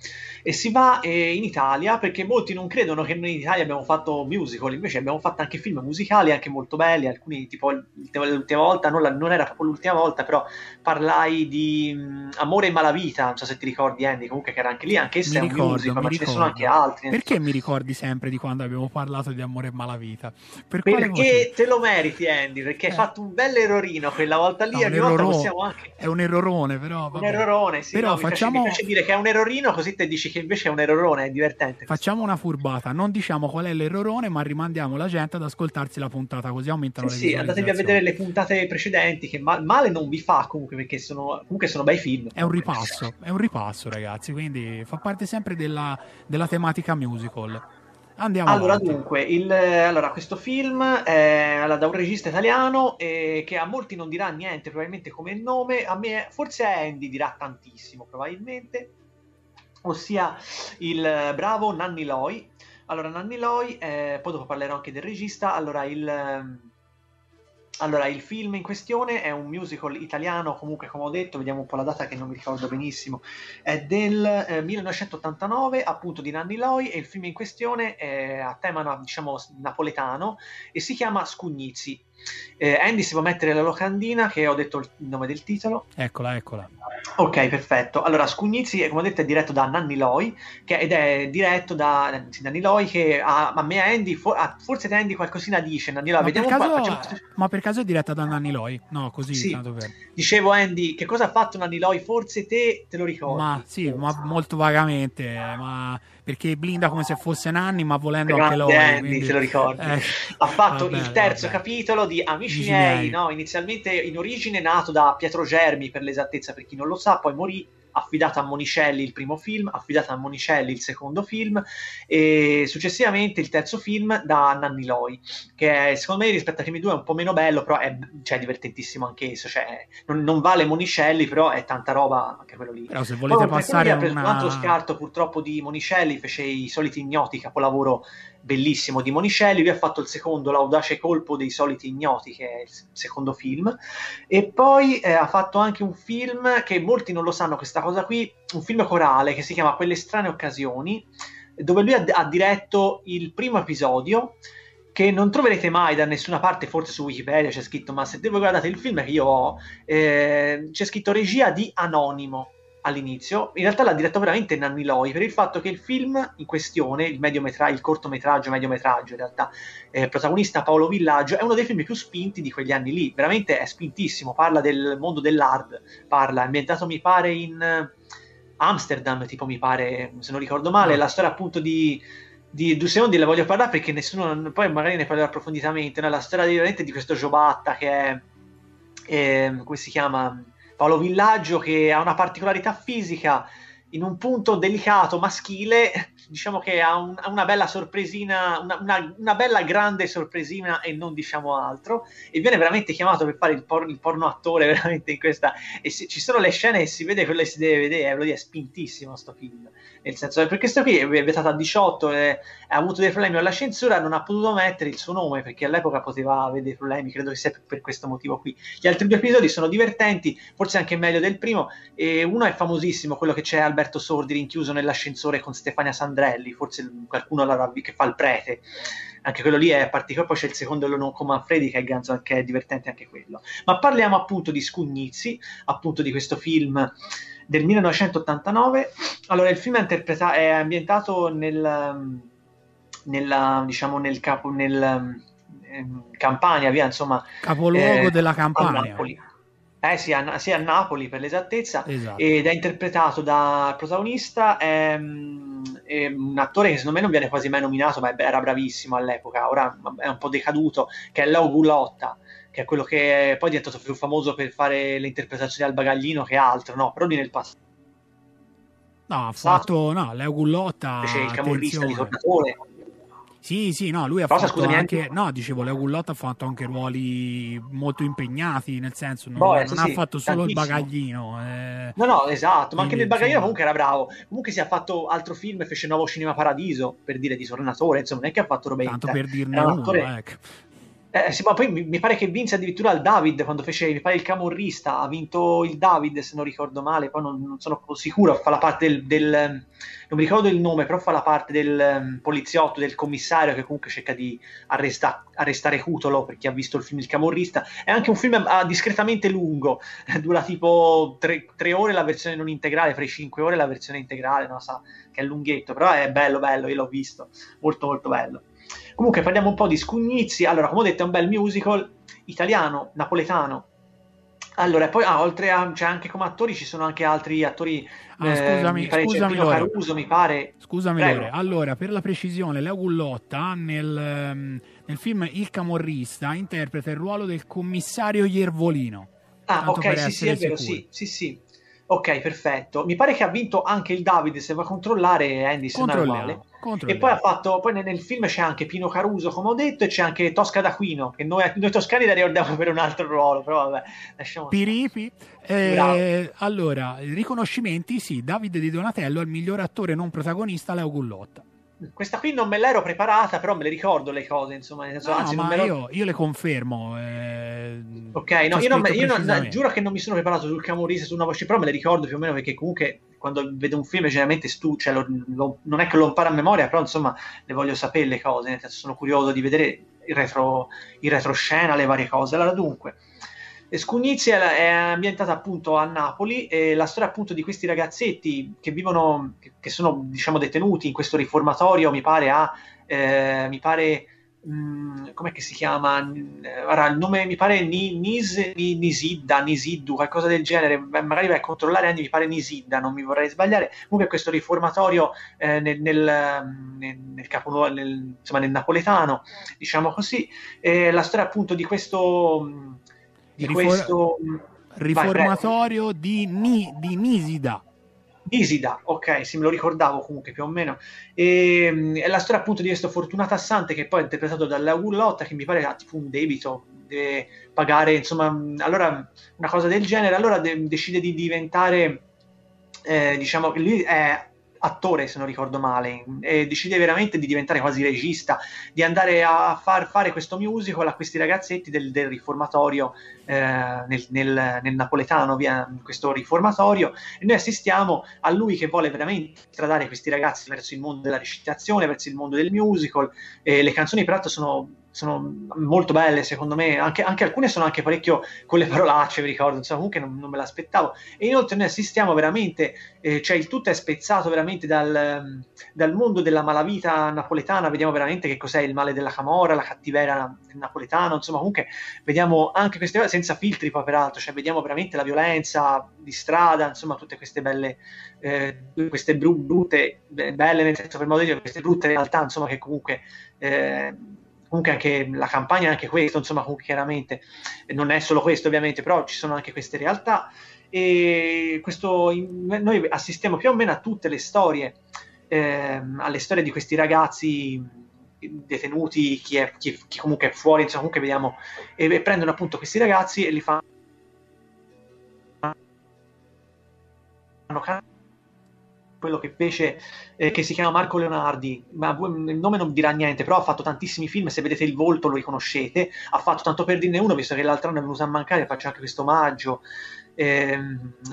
Speaker 4: e si va eh, in Italia perché molti non credono che noi in Italia abbiamo fatto musical, invece abbiamo fatto anche film musicali anche molto belli, alcuni tipo l'ultima volta, non, la, non era proprio l'ultima volta, però parlai di um, Amore e Malavita, non so se ti ricordi Andy, comunque che era anche lì, anche se è un
Speaker 3: ricordo,
Speaker 4: musical, ma
Speaker 3: ricordo.
Speaker 4: ce ne sono anche altri.
Speaker 3: Perché mi ricordi sempre di quando abbiamo parlato di Amore e Malavita?
Speaker 4: Per perché te lo meriti Andy, perché eh. hai fatto un bel errorino quella volta lì,
Speaker 3: no,
Speaker 4: ogni volta possiamo anche...
Speaker 3: È un errorone però.
Speaker 4: Vabbè. Un errorone, sì,
Speaker 3: però
Speaker 4: no,
Speaker 3: facciamo...
Speaker 4: mi, piace, mi piace dire che è un errorino così te dici che invece è un errorone, è divertente.
Speaker 3: Facciamo una furbata, non diciamo qual è l'errorone, ma rimandiamo la gente ad ascoltarsi la puntata, così aumentano
Speaker 4: sì,
Speaker 3: le
Speaker 4: Sì, andatevi a vedere le puntate precedenti, che mal- male non vi fa comunque, perché sono, comunque sono bei film.
Speaker 3: È un ripasso, è un ripasso ragazzi, quindi fa parte sempre della, della tematica musical. Andiamo
Speaker 4: allora,
Speaker 3: avanti.
Speaker 4: dunque, il, allora, questo film è da un regista italiano eh, che a molti non dirà niente, probabilmente come nome, a me forse a Andy dirà tantissimo, probabilmente, ossia il bravo Nanni Loi. Allora, Nanni Loi, eh, poi dopo parlerò anche del regista, allora il... Allora, il film in questione è un musical italiano, comunque come ho detto, vediamo un po' la data che non mi ricordo benissimo, è del eh, 1989, appunto di Nanni Loi, e il film in questione è a tema, diciamo, napoletano e si chiama Scugnizzi. Eh, Andy si può mettere la locandina che ho detto il nome del titolo.
Speaker 3: Eccola, eccola.
Speaker 4: Ok, perfetto. Allora, Scugnizzi, come ho detto, è diretto da Nanni Loi, che, ed è diretto da sì, Nanni Loi, che a, a me Andy, for, a, forse te Andy qualcosina dice, Nanni Loi,
Speaker 3: ma
Speaker 4: vediamo
Speaker 3: per caso,
Speaker 4: po'. Facciamo...
Speaker 3: Ma per caso è diretta da Nanni Loi? No, così,
Speaker 4: sì.
Speaker 3: per...
Speaker 4: Dicevo Andy, che cosa ha fatto Nanni Loi? Forse te te lo ricordi.
Speaker 3: Ma sì, ma molto vagamente, ma perché blinda come se fosse Nanni, ma volendo
Speaker 4: Grande
Speaker 3: anche.
Speaker 4: Andy,
Speaker 3: quindi...
Speaker 4: te lo ricordi.
Speaker 3: Eh,
Speaker 4: ha fatto
Speaker 3: vabbè,
Speaker 4: il terzo
Speaker 3: vabbè.
Speaker 4: capitolo di Amici,
Speaker 3: Amici
Speaker 4: miei,
Speaker 3: miei.
Speaker 4: no? inizialmente in origine nato da Pietro Germi, per l'esattezza, per chi non lo sa, poi morì affidato a Monicelli il primo film, affidato a Monicelli il secondo film e successivamente il terzo film da Nanni Loi, che è, secondo me rispetto ai primi due è un po' meno bello, però è cioè, divertentissimo anch'esso, cioè, non, non, vale Monicelli, però è tanta roba anche quello lì.
Speaker 3: Però se volete
Speaker 4: Poi,
Speaker 3: passare
Speaker 4: preso
Speaker 3: una...
Speaker 4: un altro scarto purtroppo di Monicelli, fece i soliti ignoti, capolavoro bellissimo di Monicelli, lui ha fatto il secondo, l'audace colpo dei soliti ignoti, che è il secondo film, e poi eh, ha fatto anche un film che molti non lo sanno questa cosa qui, un film corale che si chiama Quelle strane occasioni, dove lui ha, ha diretto il primo episodio, che non troverete mai da nessuna parte, forse su Wikipedia c'è scritto, ma se voi guardate il film che io ho, eh, c'è scritto regia di Anonimo. All'inizio, in realtà l'ha diretto veramente Nanni Loi per il fatto che il film in questione, il, mediometra- il cortometraggio, mediometraggio in realtà, eh, protagonista Paolo Villaggio, è uno dei film più spinti di quegli anni lì, veramente è spintissimo, parla del mondo dell'hard, parla, è ambientato mi pare in Amsterdam, tipo mi pare, se non ricordo male, la storia appunto di di due secondi la voglio parlare perché nessuno poi magari ne parlerà approfonditamente no? la storia di, di questo Giobatta che è eh, come si chiama Paolo Villaggio che ha una particolarità fisica in un punto delicato maschile diciamo che ha, un, una bella sorpresina, una, una, una, bella grande sorpresina e non diciamo altro. E viene veramente chiamato per fare il, por- il porno attore veramente in questa. E si, ci sono le scene e si vede quello che si deve vedere, è, è spintissimo sto film. Nel senso, perché questo qui è vietato a 18, è, ha avuto dei problemi alla censura, non ha potuto mettere il suo nome perché all'epoca poteva avere dei problemi, credo che sia per, per questo motivo qui. Gli altri due episodi sono divertenti, forse anche meglio del primo. E uno è famosissimo, quello che c'è Alberto Sordi rinchiuso nell'ascensore con Stefania Sandrelli Andrelli, forse qualcuno che fa il prete. Anche quello lì è particolare, poi c'è il secondo Leonor con Manfredi che è, ganzo, che è divertente anche quello. Ma parliamo appunto di Scugnizzi, appunto di questo film del 1989. Allora, il film è, interpreta- è ambientato nel, nella, diciamo, nel capo, nel, in Campania, via, insomma.
Speaker 3: Capoluogo eh, della Campania.
Speaker 4: Eh sì a, sì, a Napoli per l'esattezza, esatto. ed è interpretato dal protagonista, è, è, un attore che secondo me non viene quasi mai nominato, ma era bravissimo all'epoca, ora è un po' decaduto, che è Leo Gulotta, che è quello che poi è diventato più famoso per fare le interpretazioni al bagaglino che altro, no? Però lui nel passato...
Speaker 3: No, ha fatto, no, Leo Gullotta...
Speaker 4: Invece il camorrista di Tornatore
Speaker 3: sì, sì, no, lui ha Cosa, fatto anche... anche... No, dicevo, Leo Gullotta ha fatto anche ruoli molto impegnati, nel senso, non, boh, non sì, ha sì, fatto solo tantissimo. il bagaglino. Eh...
Speaker 4: No, no, esatto, ma anche nel bagaglino comunque era bravo. Comunque si è fatto altro film, fece Nuovo Cinema Paradiso, per dire, di Sornatore, insomma, non è che ha fatto roba
Speaker 3: Tanto per dirne uno, attore... ecco.
Speaker 4: Eh, sì, ma poi mi, mi, pare che vinse addirittura il David quando fece, mi pare il camorrista, ha vinto il David se non ricordo male, poi non, non sono sicuro, fa la parte del, del, non mi ricordo il nome, però fa la parte del um, poliziotto, del commissario che comunque cerca di arresta, arrestare Cutolo per chi ha visto il film Il camorrista. È anche un film uh, discretamente lungo, dura tipo tre, ore la versione non integrale, fra i cinque ore la versione integrale, non so, che è lunghetto, però è bello, bello, io l'ho visto, molto molto bello. Comunque parliamo un po' di Scugnizi. Allora, come ho detto, è un bel musical italiano, napoletano. Allora, poi ah, oltre a c'è anche come attori ci sono anche altri attori.
Speaker 3: Ah, eh, scusami, mi pare scusami,
Speaker 4: Caruso, mi pare.
Speaker 3: Scusami, Lore. Allora, per la precisione, Leo Gullotta nel, ehm, nel film Il Camorrista interpreta il ruolo del commissario Iervolino.
Speaker 4: Ah, ok, sì, sì, è vero, sì, sì, sì. Ok, perfetto. Mi pare che ha vinto anche il Davide, se va a controllare Andy, se non male. E poi ha fatto, poi nel, nel, film c'è anche Pino Caruso, come ho detto, e c'è anche Tosca d'Aquino, che noi, noi toscani la ricordiamo per un altro ruolo, però vabbè, lasciamo
Speaker 3: Piripi. Eh, allora, riconoscimenti, sì, Davide Di Donatello il miglior attore non protagonista, Leo Gullotta.
Speaker 4: Questa qui non me l'ero preparata, però me le ricordo le cose, insomma. Senso,
Speaker 3: no,
Speaker 4: anzi,
Speaker 3: ma io, io, le confermo. Eh,
Speaker 4: ok, no, io, non, io non, giuro che non mi sono preparato sul Camorrisa, su una voce, però me le ricordo più o meno perché comunque quando vedo un film generalmente stu, cioè, lo, lo, non è che lo imparo a memoria, però insomma le voglio sapere le cose, nel senso sono curioso di vedere il, retro, il retroscena, le varie cose. Allora dunque... Scugnizzi è ambientata appunto a Napoli e la storia appunto di questi ragazzetti che vivono, che sono diciamo detenuti in questo riformatorio, mi pare a, eh, mi pare, mh, mm, si chiama? Ora, il nome mi pare Nis, Nisidda, Nisiddu, qualcosa del genere, magari vai a controllare, Andy, mi pare Nisidda, non mi vorrei sbagliare. Comunque questo riformatorio eh, nel, nel, nel, capo, nel, insomma, nel napoletano, diciamo così, eh, la storia appunto di questo di Rifor- questo
Speaker 3: riformatorio Vai, di, Ni- di Nisida.
Speaker 4: Nisida, ok, sì, me lo ricordavo comunque più o meno. E, ehm, è la storia appunto di questo fortunato assante che poi è interpretato dalla Gullotta, che mi pare ha tipo un debito, deve pagare, insomma, allora una cosa del genere. Allora de- decide di diventare, eh, diciamo, lui è attore, se non ricordo male, e decide veramente di diventare quasi regista, di andare a far fare questo musical a questi ragazzetti del, del riformatorio eh, nel, nel, nel, napoletano, via questo riformatorio, e noi assistiamo a lui che vuole veramente tradare questi ragazzi verso il mondo della recitazione, verso il mondo del musical, e le canzoni peraltro sono sono molto belle secondo me, anche, anche, alcune sono anche parecchio con le parolacce, vi ricordo, insomma comunque non, non me l'aspettavo. E inoltre noi assistiamo veramente, eh, cioè il tutto è spezzato veramente dal, dal, mondo della malavita napoletana, vediamo veramente che cos'è il male della camorra, la cattiveria napoletana, insomma comunque vediamo anche queste cose senza filtri poi peraltro, cioè vediamo veramente la violenza di strada, insomma tutte queste belle, eh, queste brutte, belle nel senso per modo di dire, queste brutte realtà, insomma che comunque... Eh, comunque anche la campagna è anche questo, insomma, chiaramente non è solo questo ovviamente, però ci sono anche queste realtà. E questo, noi assistiamo più o meno a tutte le storie, eh, alle storie di questi ragazzi detenuti, chi, è, chi, chi comunque è fuori, insomma, comunque vediamo, e, e prendono appunto questi ragazzi e li fanno quello che fece, eh, che si chiama Marco Leonardi, ma il nome non dirà niente, però ha fatto tantissimi film, se vedete il volto lo riconoscete, ha fatto tanto per dirne uno, visto che l'altro anno è venuto a mancare, faccio anche questo omaggio, eh,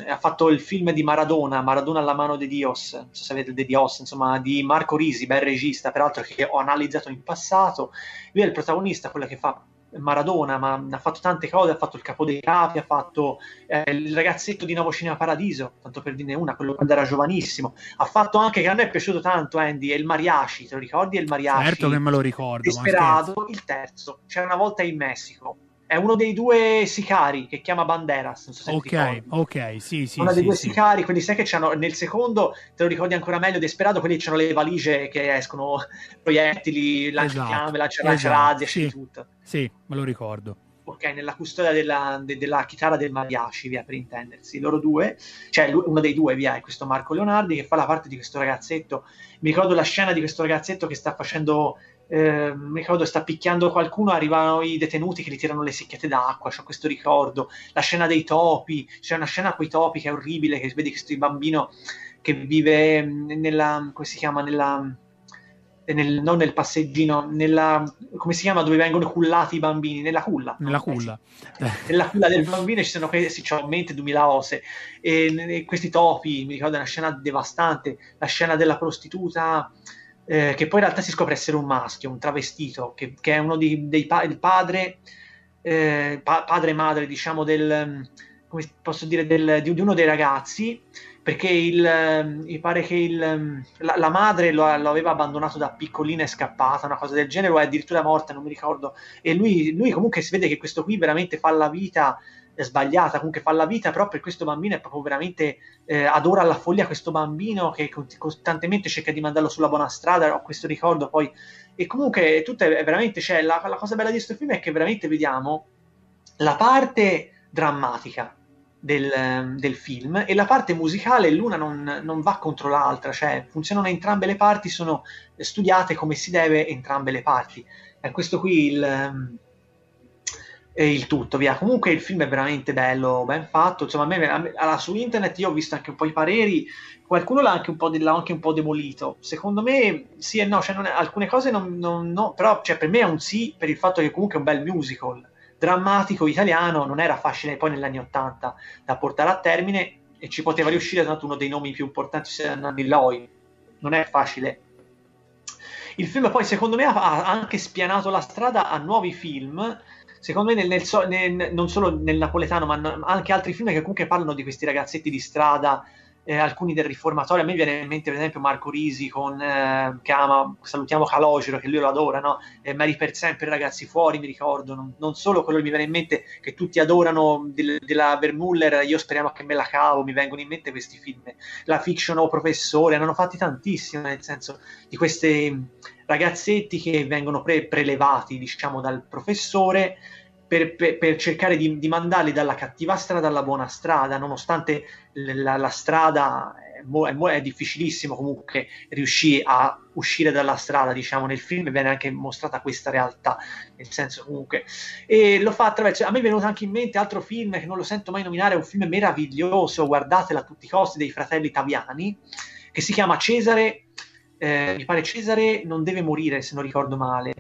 Speaker 4: ha fatto il film di Maradona, Maradona alla mano di Dios, non so se avete De Dios, insomma, di Marco Risi, bel regista, peraltro che ho analizzato in passato, lui è il protagonista, quello che fa Maradona, ma ha fatto tante cose, ha fatto il capo dei capi, ha fatto eh, il ragazzetto di Nuovo Cinema Paradiso, tanto per dirne una, quello quando era giovanissimo. Ha fatto anche, che a me è piaciuto tanto, Andy, è il Mariachi, te lo ricordi? È il Mariachi.
Speaker 3: Certo che me lo ricordo.
Speaker 4: Disperato, il terzo, c'era una volta in Messico è uno dei due sicari che chiama Banderas. Non so se
Speaker 3: ok, ok, sì, sì.
Speaker 4: Uno
Speaker 3: sì,
Speaker 4: dei due
Speaker 3: sì.
Speaker 4: sicari, quelli sai che c'hanno nel secondo, te lo ricordi ancora meglio, Desperado, quelli che hanno le valigie che escono proiettili, lanciafiamme, esatto, lanciarazzi, esatto, sì, tutto.
Speaker 3: Sì, me lo ricordo.
Speaker 4: Ok, nella custodia della, de, della chitarra del mariachi, via, per intendersi. Loro due, cioè uno dei due, via, è questo Marco Leonardi che fa la parte di questo ragazzetto. Mi ricordo la scena di questo ragazzetto che sta facendo eh, mi ricordo sta picchiando qualcuno, arrivano i detenuti che gli tirano le secchiate d'acqua, c'ho questo ricordo, la scena dei topi, c'è una scena con i topi che è orribile, che vedi questo bambino che vive nella, come si chiama, nella, nel, non nel passeggino, nella, come si chiama, dove vengono cullati i bambini, nella culla.
Speaker 3: Nella culla.
Speaker 4: Eh, nella culla del bambino ci sono questi, c'ho in mente 2000 ose, e, e questi topi, mi ricordo una scena devastante, la scena della prostituta eh, che poi in realtà si scopre essere un maschio, un travestito, che, che è uno di, dei pa- il padre, eh, pa- padre e madre, diciamo, del, come posso dire, del, di, di, uno dei ragazzi, perché il, mi pare che il, la, la, madre lo, lo, aveva abbandonato da piccolina e scappata, una cosa del genere, o è addirittura morta, non mi ricordo, e lui, lui comunque si vede che questo qui veramente fa la vita sbagliata, comunque fa la vita, però per questo bambino è proprio veramente eh, adora alla follia questo bambino che costantemente cerca di mandarlo sulla buona strada, ho questo ricordo poi, e comunque tutto è, veramente, cioè, la, la cosa bella di questo film è che veramente vediamo la parte drammatica del, del, film e la parte musicale l'una non, non, va contro l'altra, cioè funzionano entrambe le parti, sono studiate come si deve entrambe le parti. E questo qui il, il tutto, via. Comunque il film è veramente bello, ben fatto. Insomma, a me, a su internet io ho visto anche un po' i pareri, qualcuno l'ha anche un po', de, anche un po demolito. Secondo me sì e no, cioè è, alcune cose non, non no, però cioè, per me è un sì per il fatto che comunque è un bel musical drammatico italiano, non era facile poi negli anni Ottanta da portare a termine e ci poteva riuscire tanto uno dei nomi più importanti sia Nanni Lloyd. Non è facile. Il film poi secondo me ha anche spianato la strada a nuovi film secondo me nel, nel, nel, non solo nel napoletano, ma anche altri film che comunque parlano di questi ragazzetti di strada, eh, alcuni del riformatorio. A me viene in mente, per esempio, Marco Risi con eh, che ama, salutiamo Calogero, che lui lo adora, no? Eh, Mary per sempre, ragazzi fuori, mi ricordo. Non, non, solo quello che mi viene in mente che tutti adorano del, della Vermuller, io speriamo che me la cavo, mi vengono in mente questi film. La fiction o professore, ne hanno fatti tantissimi, nel senso di questi ragazzetti che vengono pre- prelevati, diciamo, dal professore per, per, per cercare di, di, mandarli dalla cattiva strada alla buona strada, nonostante la, la strada è, è, è, difficilissimo comunque riuscire a uscire dalla strada, diciamo, nel film viene anche mostrata questa realtà, nel senso comunque, e lo fa attraverso, a me è venuto anche in mente altro film che non lo sento mai nominare, è un film meraviglioso, guardatelo a tutti i costi, dei fratelli Taviani, che si chiama Cesare, eh, mi pare Cesare non deve morire se non ricordo male,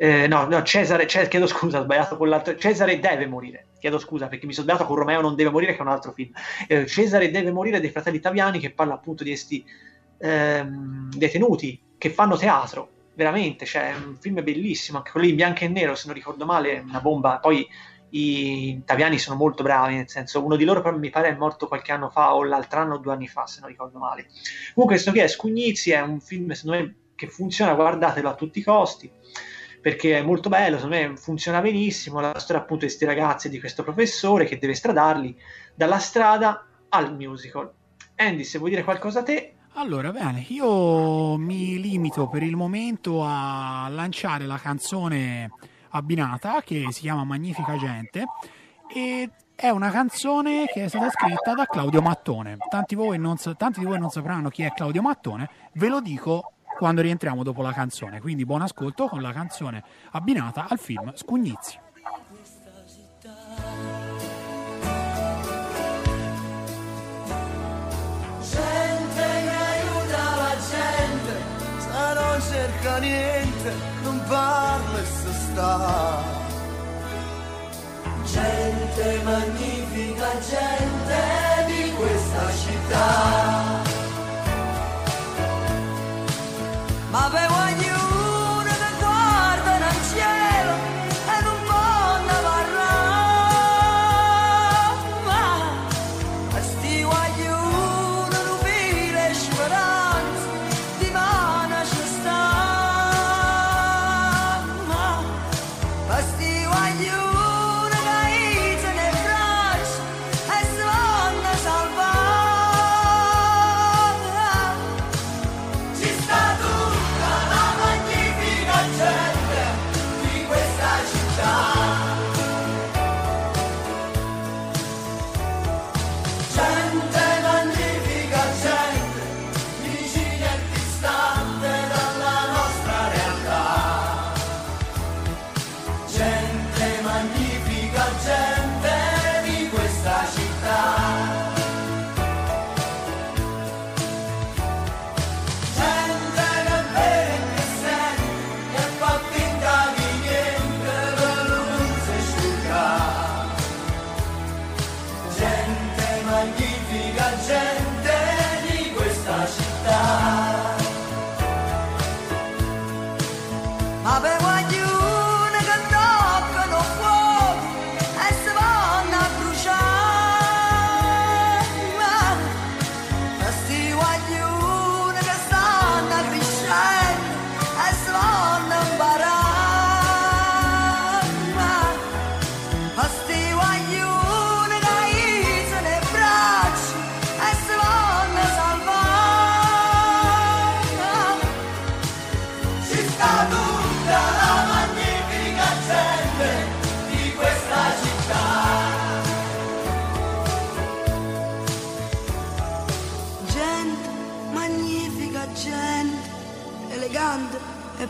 Speaker 4: eh, no, no, Cesare, Cesare, chiedo scusa, ho sbagliato con l'altro. Cesare deve morire. Chiedo scusa perché mi sono sbagliato con Romeo non deve morire, che è un altro film. Eh, Cesare deve morire dei fratelli italiani che parla appunto di questi ehm, detenuti che fanno teatro veramente, cioè, è un film bellissimo, anche quello in bianco e nero, se non ricordo male, è una bomba. Poi i italiani sono molto bravi, nel senso, uno di loro però mi pare è morto qualche anno fa o l'altro anno o due anni fa, se non ricordo male. Comunque, questo che è Scugnizzi è un film, secondo me, che funziona, guardatelo a tutti i costi perché è molto bello, secondo me funziona benissimo la storia appunto di questi ragazzi e di questo professore che deve stradarli dalla strada al musical. Andy, se vuoi dire qualcosa a te.
Speaker 3: Allora, bene, io mi limito per il momento a lanciare la canzone abbinata che si chiama Magnifica Gente e è una canzone che è stata scritta da Claudio Mattone. Tanti, sa- tanti di voi non sapranno chi è Claudio Mattone, ve lo dico quando rientriamo dopo la canzone. Quindi buon ascolto con la canzone abbinata al film Scugnizzi.
Speaker 5: non cerca niente, non parla e se sta. Gente magnifica, gente di questa città. I've been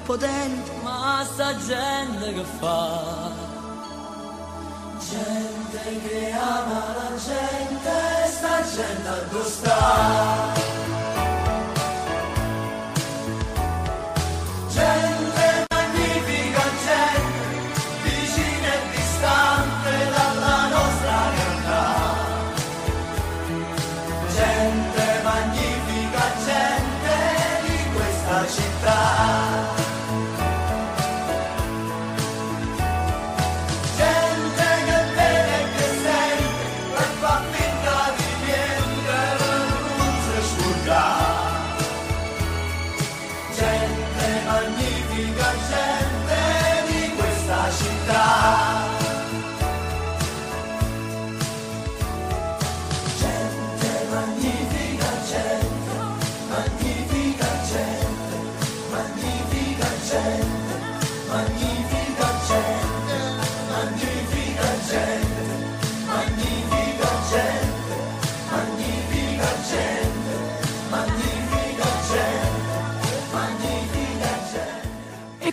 Speaker 5: potente. Ma sta gente che fa? Gente che ama la gente, sta gente a sta.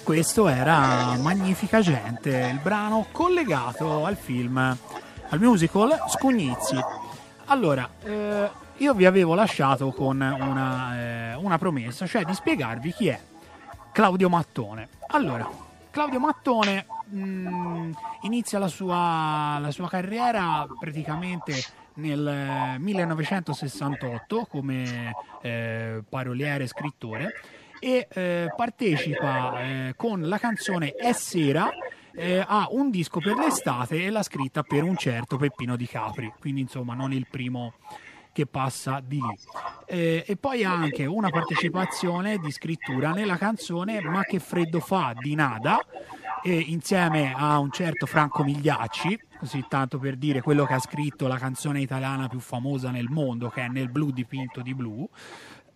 Speaker 3: Questo era Magnifica Gente, il brano collegato al film, al musical Scugnizzi. Allora, eh, io vi avevo lasciato con una, eh, una promessa, cioè di spiegarvi chi è Claudio Mattone. Allora, Claudio Mattone mh, inizia la sua, la sua carriera praticamente nel eh, 1968 come eh, paroliere e scrittore e eh, partecipa eh, con la canzone È sera eh, a un disco per l'estate e l'ha scritta per un certo Peppino Di Capri, quindi insomma non il primo che passa di lì. Eh, e poi ha anche una partecipazione di scrittura nella canzone Ma che freddo fa di Nada, e insieme a un certo Franco Migliacci, così tanto per dire quello che ha scritto la canzone italiana più famosa nel mondo, che è Nel blu dipinto di blu.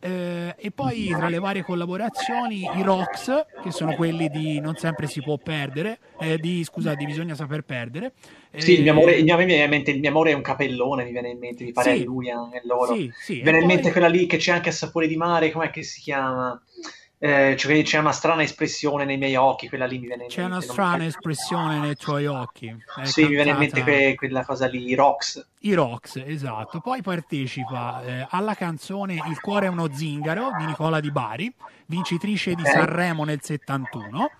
Speaker 3: Eh, e poi tra le varie collaborazioni i Rocks, che sono quelli di Non sempre si può perdere, eh, di scusa, di Bisogna saper perdere.
Speaker 4: Sì, il mio
Speaker 3: Eh,
Speaker 4: amore, il mio, mente, il mio amore è un capellone, mi viene in mente, mi pare
Speaker 3: Sì.
Speaker 4: lui anche loro.
Speaker 3: Sì, sì,
Speaker 4: Mi viene in
Speaker 3: poi-
Speaker 4: mente quella lì che c'è anche a sapore di mare, com'è che si chiama? Eh, cioè, c'è una strana espressione nei miei occhi, quella lì mi viene in
Speaker 3: C'è una
Speaker 4: mente.
Speaker 3: strana espressione nei tuoi occhi. È
Speaker 4: Sì, mi viene in mente
Speaker 3: cantata-
Speaker 4: que- quella cosa lì, i Rocks.
Speaker 3: I Rocks, esatto. Poi partecipa eh, alla canzone Il cuore è uno zingaro di Nicola Di Bari, vincitrice di. Sanremo nel 71.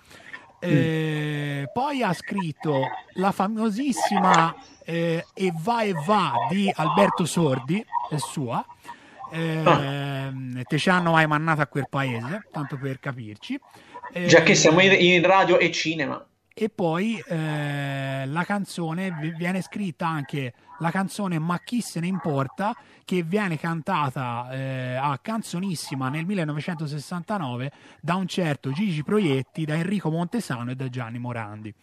Speaker 3: Eh, Poi ha scritto la famosissima eh, E va e va di Alberto Sordi, è sua. Eh, te ci hanno mai mannato a quel paese, tanto per capirci. Eh,
Speaker 4: Già che siamo in, radio e cinema.
Speaker 3: e poi eh, la canzone viene scritta anche la canzone Ma chi se ne importa che viene cantata eh, a canzonissima nel 1969 da un certo Gigi Proietti, da Enrico Montesano e da Gianni Morandi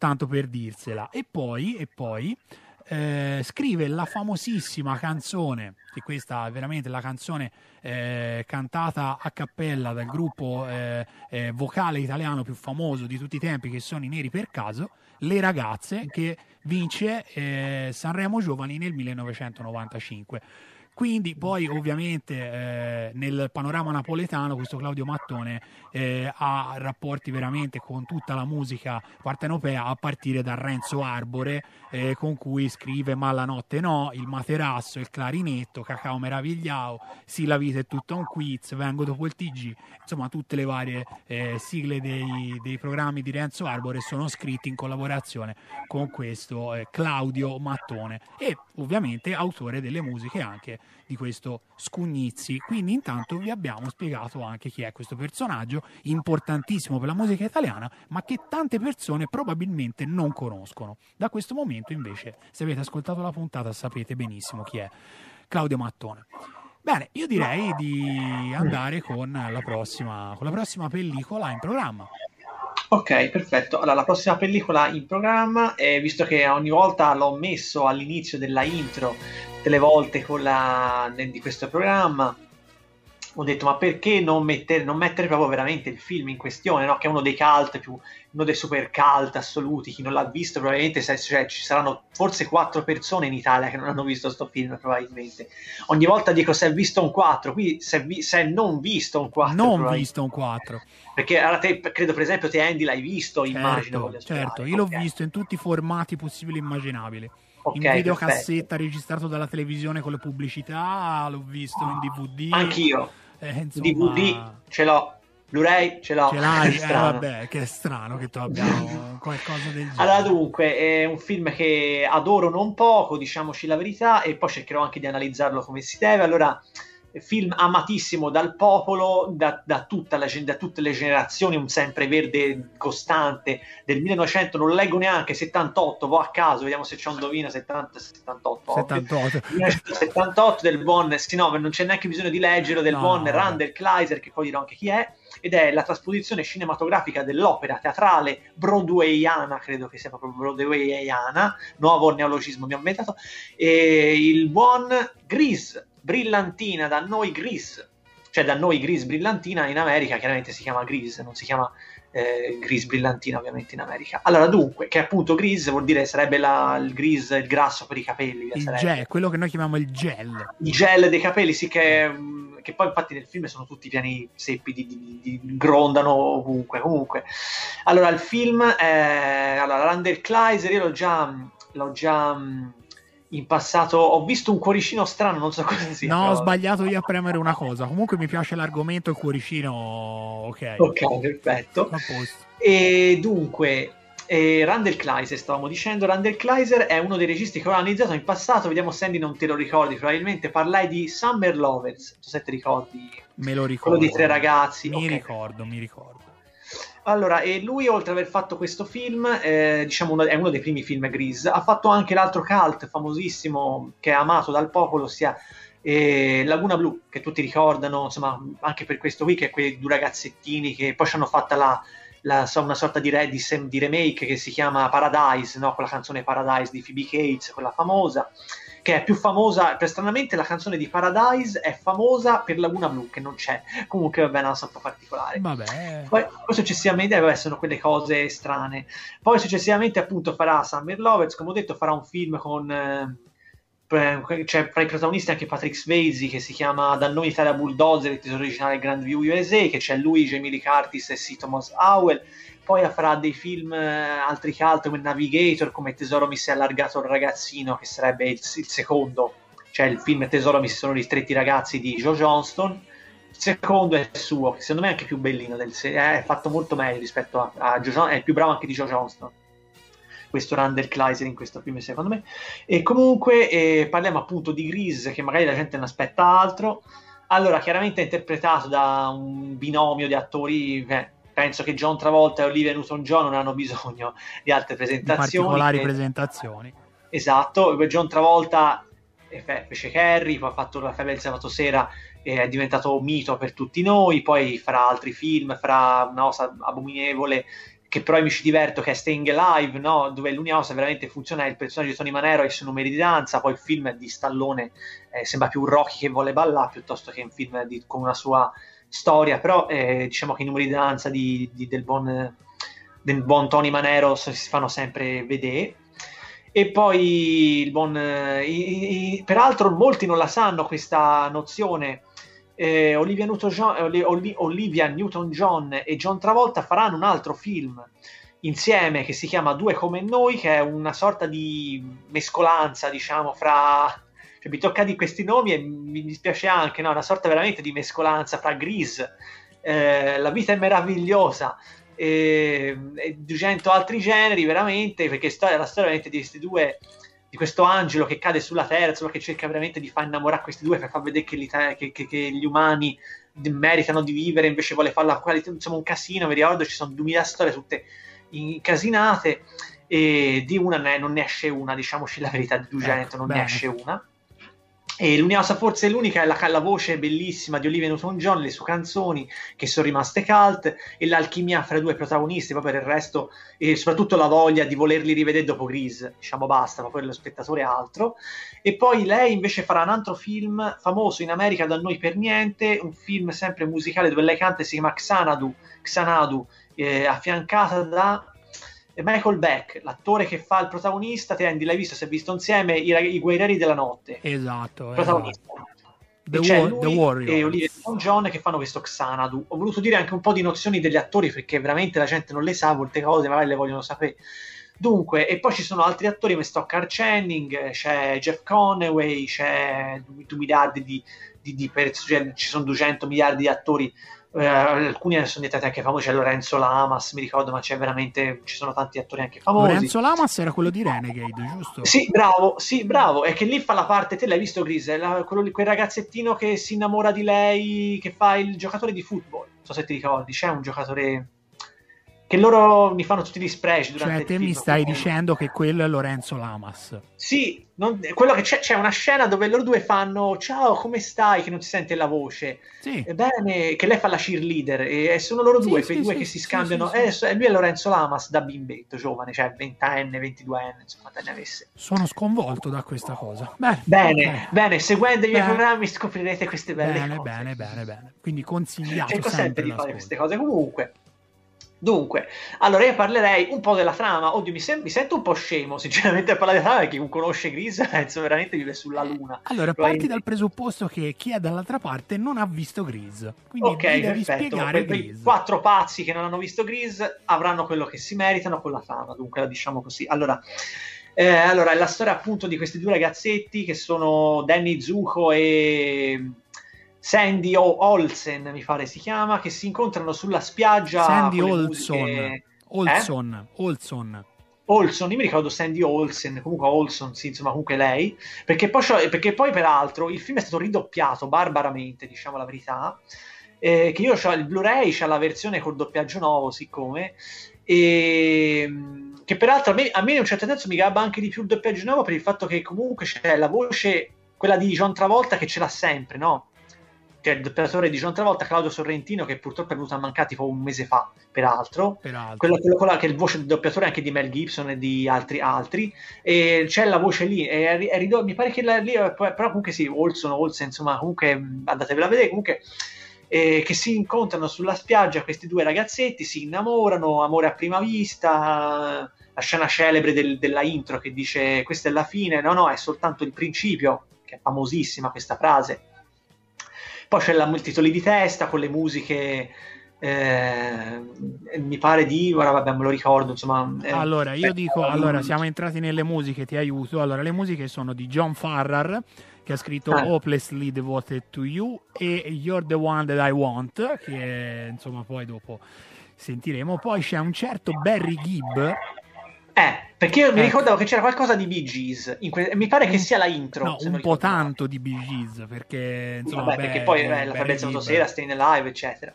Speaker 3: tanto per dirsela e poi, e poi eh, scrive la famosissima canzone che questa è veramente la canzone eh, cantata a cappella dal gruppo eh, eh, vocale italiano più famoso di tutti i tempi che sono i Neri per caso Le ragazze che vince eh, Sanremo Giovani nel 1995 quindi poi ovviamente eh, nel panorama napoletano questo Claudio Mattone eh, ha rapporti veramente con tutta la musica partenopea a partire da Renzo Arbore eh, con cui scrive Ma la notte no, il materasso, il clarinetto, Cacao Meravigliao, Sì la vita è tutta un quiz, Vengo dopo il TG, insomma tutte le varie eh, sigle dei, dei programmi di Renzo Arbore sono scritti in collaborazione con questo eh, Claudio Mattone e ovviamente autore delle musiche anche di questo Scugnizzi. Quindi intanto vi abbiamo spiegato anche chi è questo personaggio importantissimo per la musica italiana, ma che tante persone probabilmente non conoscono. Da questo momento invece, se avete ascoltato la puntata, sapete benissimo chi è Claudio Mattone. Bene, io direi di andare con la prossima, con la prossima pellicola in programma.
Speaker 4: Ok, perfetto. Allora, la prossima pellicola in programma, eh, visto che ogni volta l'ho messo all'inizio della intro, delle volte con la, di questo programma, ho detto, ma perché non mettere, non mettere proprio veramente il film in questione, no? Che è uno dei cult più, uno dei super cult assoluti. Chi non l'ha visto, probabilmente cioè, ci saranno forse quattro persone in Italia che non hanno visto sto film, probabilmente. Ogni volta dico se è visto un 4, qui se, vi- se è non visto un 4.
Speaker 3: non visto un 4.
Speaker 4: Perché allora te, credo per esempio te Andy l'hai visto, immagino.
Speaker 3: Certo,
Speaker 4: voglio sperare.
Speaker 3: certo, io l'ho visto in tutti i formati possibili e immaginabili.
Speaker 4: Ok,
Speaker 3: in
Speaker 4: perfetto.
Speaker 3: videocassetta registrato dalla televisione con le pubblicità, l'ho visto in DVD.
Speaker 4: Anch'io.
Speaker 3: Eh, insomma,
Speaker 4: DVD ce l'ho, Blu-ray ce l'ho.
Speaker 3: Ce l'hai? Eh,
Speaker 4: strano.
Speaker 3: vabbè, che è strano che tu abbia qualcosa del genere.
Speaker 4: Allora, dunque, è un film che adoro non poco, diciamoci la verità, e poi cercherò anche di analizzarlo come si deve. Allora, film amatissimo dal popolo, da, da tutta la da tutte le generazioni, un sempreverde costante del 1900, non leggo neanche, 78, vo a caso, vediamo se c'è un indovina, 70, 78. ovvio.
Speaker 3: 78.
Speaker 4: 1978 del buon, no, non c'è neanche bisogno di leggerlo, del
Speaker 3: No,
Speaker 4: buon. Randall Kleiser, che poi dirò anche chi è, ed è la trasposizione cinematografica dell'opera teatrale broadwayana, credo che sia proprio broadwayana, nuovo neologismo mi ho inventato, e il buon Grease, brillantina, da noi Grease, cioè da noi Grease brillantina in America chiaramente si chiama Grease, non si chiama eh, Grease brillantina ovviamente in America. Allora dunque, che appunto Grease vuol dire sarebbe la- il grease, il grasso per i capelli,
Speaker 3: Il
Speaker 4: sarebbe
Speaker 3: gel, quello che noi chiamiamo il gel.
Speaker 4: il gel dei capelli, sì, che, che poi infatti nel film sono tutti piani seppi, di, di- di- grondano ovunque. Comunque, allora il film è. Allora, Randall Kleiser, io l'ho già. L'ho già in passato. Ho visto un cuoricino strano, non so cosa sia.
Speaker 3: no, ho
Speaker 4: però-
Speaker 3: sbagliato io a premere una cosa. Comunque mi piace l'argomento, il cuoricino. Ok.
Speaker 4: Ok, perfetto. E dunque, E Randall Kleiser, stavamo dicendo, Randall Kleiser è uno dei registi che ho analizzato in passato, vediamo Sandy non te lo ricordi, probabilmente parlai di Summer Lovers, non so se ti ricordi,
Speaker 3: Me lo ricordo.
Speaker 4: quello dei tre ragazzi.
Speaker 3: Mi
Speaker 4: ok.
Speaker 3: ricordo, mi ricordo.
Speaker 4: Allora, e lui oltre ad aver fatto questo film, eh, diciamo uno- è uno dei primi film Grease, ha fatto anche l'altro cult famosissimo che è amato dal popolo, ossia eh, Laguna Blu, che tutti ricordano, insomma, anche per questo qui, che è quei due ragazzettini che poi ci hanno fatta la, la- una sorta di, re- di di remake che si chiama Paradise, no? con la canzone Paradise di Phoebe Cates, quella famosa, che è più famosa, per stranamente la canzone di Paradise è famosa per Laguna Blu, che non c'è, comunque vabbè, è una sorta particolare.
Speaker 3: Vabbè.
Speaker 4: Poi, poi successivamente, vabbè, sono quelle cose strane. Poi successivamente, appunto, farà Summer Lovers, come ho detto, farà un film con. eh, c'è fra i protagonisti anche Patrick Swayze che si chiama Da noi Italia Bulldozer, il titolo originale Grand View USA, che c'è lui, Jamie Lee Curtis e C. Thomas Howell. Poi farà dei film, eh, altri cult come Navigator, come Tesoro mi si è allargato il ragazzino, che sarebbe il, il secondo, cioè il film Tesoro mi si sono ristretti i ragazzi di Joe Johnston. Il secondo è suo, che secondo me è anche più bellino, del se- è fatto molto meglio rispetto a, a Joe John- è il più bravo anche di Joe Johnston. Questo Randall Kleiser in questo film, secondo me. E comunque eh, parliamo appunto di Grease, che magari la gente non aspetta altro. Allora, chiaramente è interpretato da un binomio di attori. eh, penso che John Travolta e Olivia Newton-John non hanno bisogno di altre presentazioni.
Speaker 3: particolari
Speaker 4: Eh,
Speaker 3: presentazioni.
Speaker 4: Esatto, John Travolta eh, fe- fece Harry, poi ha fatto la febbre del sabato sera e è diventato un mito per tutti noi, poi farà altri film, farà una cosa abominevole che però mi ci diverto, che è Staying Alive, no? dove l'unica cosa veramente funziona è il personaggio di Tony Manero e i suoi numeri di danza, poi il film di Stallone eh, sembra più un Rocky che vuole ballare piuttosto che un film di- con una sua storia, però eh, diciamo che i numeri di danza di- di- del, buon, del buon Tony Manero si fanno sempre vedere. E poi il buon. i- i- peraltro, molti non la sanno questa nozione. Eh, Olivia, Newton-John, eh, Oli- Oli- Olivia Newton-John e John Travolta faranno un altro film insieme che si chiama Due come noi, che è una sorta di mescolanza, diciamo, fra. Cioè, mi tocca di questi nomi e mi dispiace anche, no? Una sorta veramente di mescolanza fra Grease, eh, La vita è meravigliosa e, e 200 altri generi veramente perché storia, la storia veramente di questi due di questo angelo che cade sulla terra insomma, che cerca veramente di far innamorare questi due per far vedere che, che- che- che gli umani meritano di vivere invece vuole farla insomma un casino mi ricordo ci sono 2000 storie tutte incasinate e di una ne- non ne esce una diciamoci la verità di 200
Speaker 3: Ecco,
Speaker 4: non
Speaker 3: bene.
Speaker 4: ne esce una e l'unica cosa, forse l'unica è la, la voce bellissima di Olivia Newton-John, le sue canzoni che sono rimaste cult e l'alchimia fra i due protagonisti, poi per il resto, e soprattutto la voglia di volerli rivedere dopo Grease, diciamo basta, ma poi lo spettatore è altro. E poi lei invece farà un altro film famoso in America da noi per niente, un film sempre musicale dove lei canta e si chiama Xanadu, Xanadu eh, affiancata da Michael Beck, l'attore che fa il protagonista, te Andy l'hai visto, si è visto insieme i, i guerrieri della notte
Speaker 3: Esatto.
Speaker 4: protagonista.
Speaker 3: The,
Speaker 4: E c'è
Speaker 3: War- The Warriors.
Speaker 4: e Olivia Newton-John che fanno questo Xanadu. Ho voluto dire anche un po' di nozioni degli attori perché veramente la gente non le sa, molte cose magari le vogliono sapere. Dunque, e poi ci sono altri attori come Stockard Channing, eh, c'è Jeff Conaway, c'è 2 miliardi di, di, di pers- cioè, ci sono 200 miliardi di attori, eh, alcuni sono diventati anche famosi, c'è Lorenzo Lamas, mi ricordo, ma c'è veramente, ci sono tanti attori anche famosi.
Speaker 3: Lorenzo Lamas era quello di Renegade, giusto?
Speaker 4: Sì, bravo, sì, bravo. È che lì fa la parte, te l'hai visto, Gris, la- quello quel ragazzettino che si innamora di lei, che fa il giocatore di football. Non so se ti ricordi, c'è un giocatore che loro mi fanno tutti gli spreci durante
Speaker 3: Cioè, te mi
Speaker 4: film.
Speaker 3: stai dicendo che quello è Lorenzo Lamas.
Speaker 4: Sì, non- quello che c'è, c'è una scena dove loro due fanno ciao, come stai? Che non si sente la voce.
Speaker 3: Sì.
Speaker 4: Ebbene, che lei fa la cheerleader e, sono loro
Speaker 3: Sì,
Speaker 4: due,
Speaker 3: sì,
Speaker 4: quei due
Speaker 3: sì,
Speaker 4: che si
Speaker 3: sì,
Speaker 4: scambiano.
Speaker 3: sì, sì.
Speaker 4: Eh, e lui è Lorenzo Lamas da bimbetto, giovane, cioè 20enne, 22enne, insomma, ne avesse.
Speaker 3: Sono sconvolto da questa cosa. Bene,
Speaker 4: Bene,
Speaker 3: ok.
Speaker 4: bene, seguendo i miei
Speaker 3: Bene.
Speaker 4: programmi scoprirete queste belle
Speaker 3: bene,
Speaker 4: cose.
Speaker 3: bene, bene, bene. Quindi consigliato
Speaker 4: Cerco sempre
Speaker 3: sempre
Speaker 4: di fare queste cose comunque. Dunque, allora io parlerei un po' della trama. Oddio, mi, sem- mi sento un po' scemo, sinceramente, a parlare della trama, perché chi conosce Grease penso veramente vive sulla luna.
Speaker 3: Allora, parti dal presupposto che chi è dall'altra parte non ha visto Grease. Quindi
Speaker 4: Ok,
Speaker 3: devi
Speaker 4: perfetto.
Speaker 3: spiegare
Speaker 4: Que- quei
Speaker 3: Grease.
Speaker 4: quattro pazzi che non hanno visto Grease avranno quello che si meritano con la trama, dunque la diciamo così. Allora, eh, allora, è la storia appunto di questi due ragazzetti che sono Danny Zuko e Sandy o- Olsen, mi pare si chiama, che si incontrano sulla spiaggia
Speaker 3: Sandy Olson.
Speaker 4: musiche-
Speaker 3: Olson, Olson.
Speaker 4: Olson, io mi ricordo Sandy Olsen, comunque Olson, sì, insomma, comunque lei, perché poi, perché poi peraltro il film è stato ridoppiato barbaramente, diciamo la verità, eh, che io ho il Blu-ray, c'ha la versione col doppiaggio nuovo, siccome, e mh, che peraltro a me, a me in un certo senso mi gabba anche di più il doppiaggio nuovo per il fatto che comunque c'è la voce, quella di John Travolta che ce l'ha sempre, no? Cioè il doppiatore di John Travolta, Claudio Sorrentino, che purtroppo è venuto a mancare tipo un mese fa, peraltro,
Speaker 3: Peraltro.
Speaker 4: quello, quello, quello che è il voce del doppiatore anche di Mel Gibson e di altri, altri. E c'è la voce lì è, è ridotto- mi pare che la, lì però comunque sì Olson Olsen insomma comunque mh, andatevela a vedere comunque eh, che si incontrano sulla spiaggia questi due ragazzetti si innamorano amore a prima vista la scena celebre del- della intro che dice questa è la fine no no è soltanto il principio che è famosissima questa frase poi c'è la, il titoli di testa con le musiche eh, mi pare di ora vabbè me lo ricordo insomma eh,
Speaker 3: Allora, io dico, allora siamo entrati nelle musiche, ti aiuto. Allora, le musiche sono di John Farrar, che ha scritto
Speaker 4: Ah.
Speaker 3: Hopelessly Devoted to You e You're the One That I Want, che insomma poi dopo sentiremo. Poi c'è un certo Barry Gibb,
Speaker 4: eh, perché io mi
Speaker 3: Ecco.
Speaker 4: ricordavo che c'era qualcosa di Bee Gees in que- mi pare che sia la intro
Speaker 3: no, un po' tanto di Bee Gees, perché insomma...
Speaker 4: Vabbè,
Speaker 3: beh,
Speaker 4: perché poi eh, la Fabrizio
Speaker 3: Gibb-
Speaker 4: Sera, Stay Alive eccetera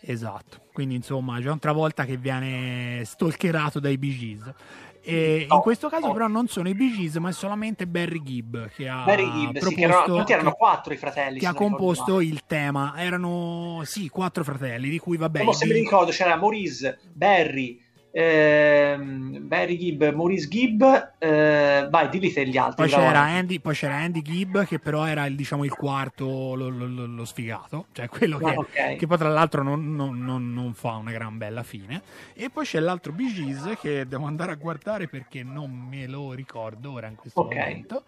Speaker 3: Esatto, quindi insomma c'è un'altra volta che viene stalkerato dai Bee Gees. E
Speaker 4: No,
Speaker 3: in questo caso
Speaker 4: no.
Speaker 3: però non sono i Bee Gees, ma è solamente Barry Gibb che ha
Speaker 4: Barry Gibb sì,
Speaker 3: proposto,
Speaker 4: che erano, quanti erano quattro i fratelli
Speaker 3: che ha composto
Speaker 4: male.
Speaker 3: il tema. Erano sì, quattro fratelli, di cui vabbè. I
Speaker 4: se mi ricordo c'era Maurice, Barry Barry Gibb, Maurice Gibb eh, vai dilli te gli altri
Speaker 3: poi c'era, Andy, poi c'era Andy Gibb, che però era il, diciamo, il quarto, lo, lo- lo- lo sfigato, cioè quello che,
Speaker 4: Ah, ok.
Speaker 3: che poi tra l'altro non, non- non- non fa una gran bella fine. E poi c'è l'altro Gees che devo andare a guardare perché non me lo ricordo ora in questo
Speaker 4: Ok.
Speaker 3: momento.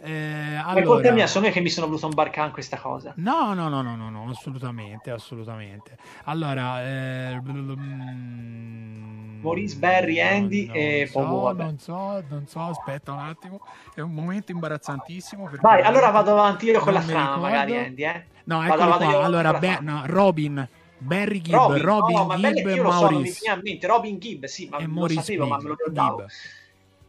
Speaker 3: Eh,
Speaker 4: Ma è colpa
Speaker 3: allora...
Speaker 4: mia sono io che mi sono voluto imbarcare in questa cosa
Speaker 3: No, no, no, no, no, no, assolutamente, assolutamente. Allora, eh,
Speaker 4: Maurice, Barry, Andy
Speaker 3: non
Speaker 4: e
Speaker 3: so,
Speaker 4: vabbè.
Speaker 3: Non so, non so, aspetta un attimo, è un momento imbarazzantissimo.
Speaker 4: vai allora vado avanti io con la
Speaker 3: ricordo.
Speaker 4: magari Andy eh
Speaker 3: No, eccolo
Speaker 4: vado io
Speaker 3: qua. Allora,
Speaker 4: con la
Speaker 3: Be-
Speaker 4: trama.
Speaker 3: no, Robin, Barry Gibb,
Speaker 4: Robin,
Speaker 3: Robin,
Speaker 4: no, ma bello
Speaker 3: Gibb
Speaker 4: che
Speaker 3: e
Speaker 4: so,
Speaker 3: Maurice.
Speaker 4: a mente Robin Gibb, sì, ma
Speaker 3: e
Speaker 4: lo sapevo, ma me lo ricordavo.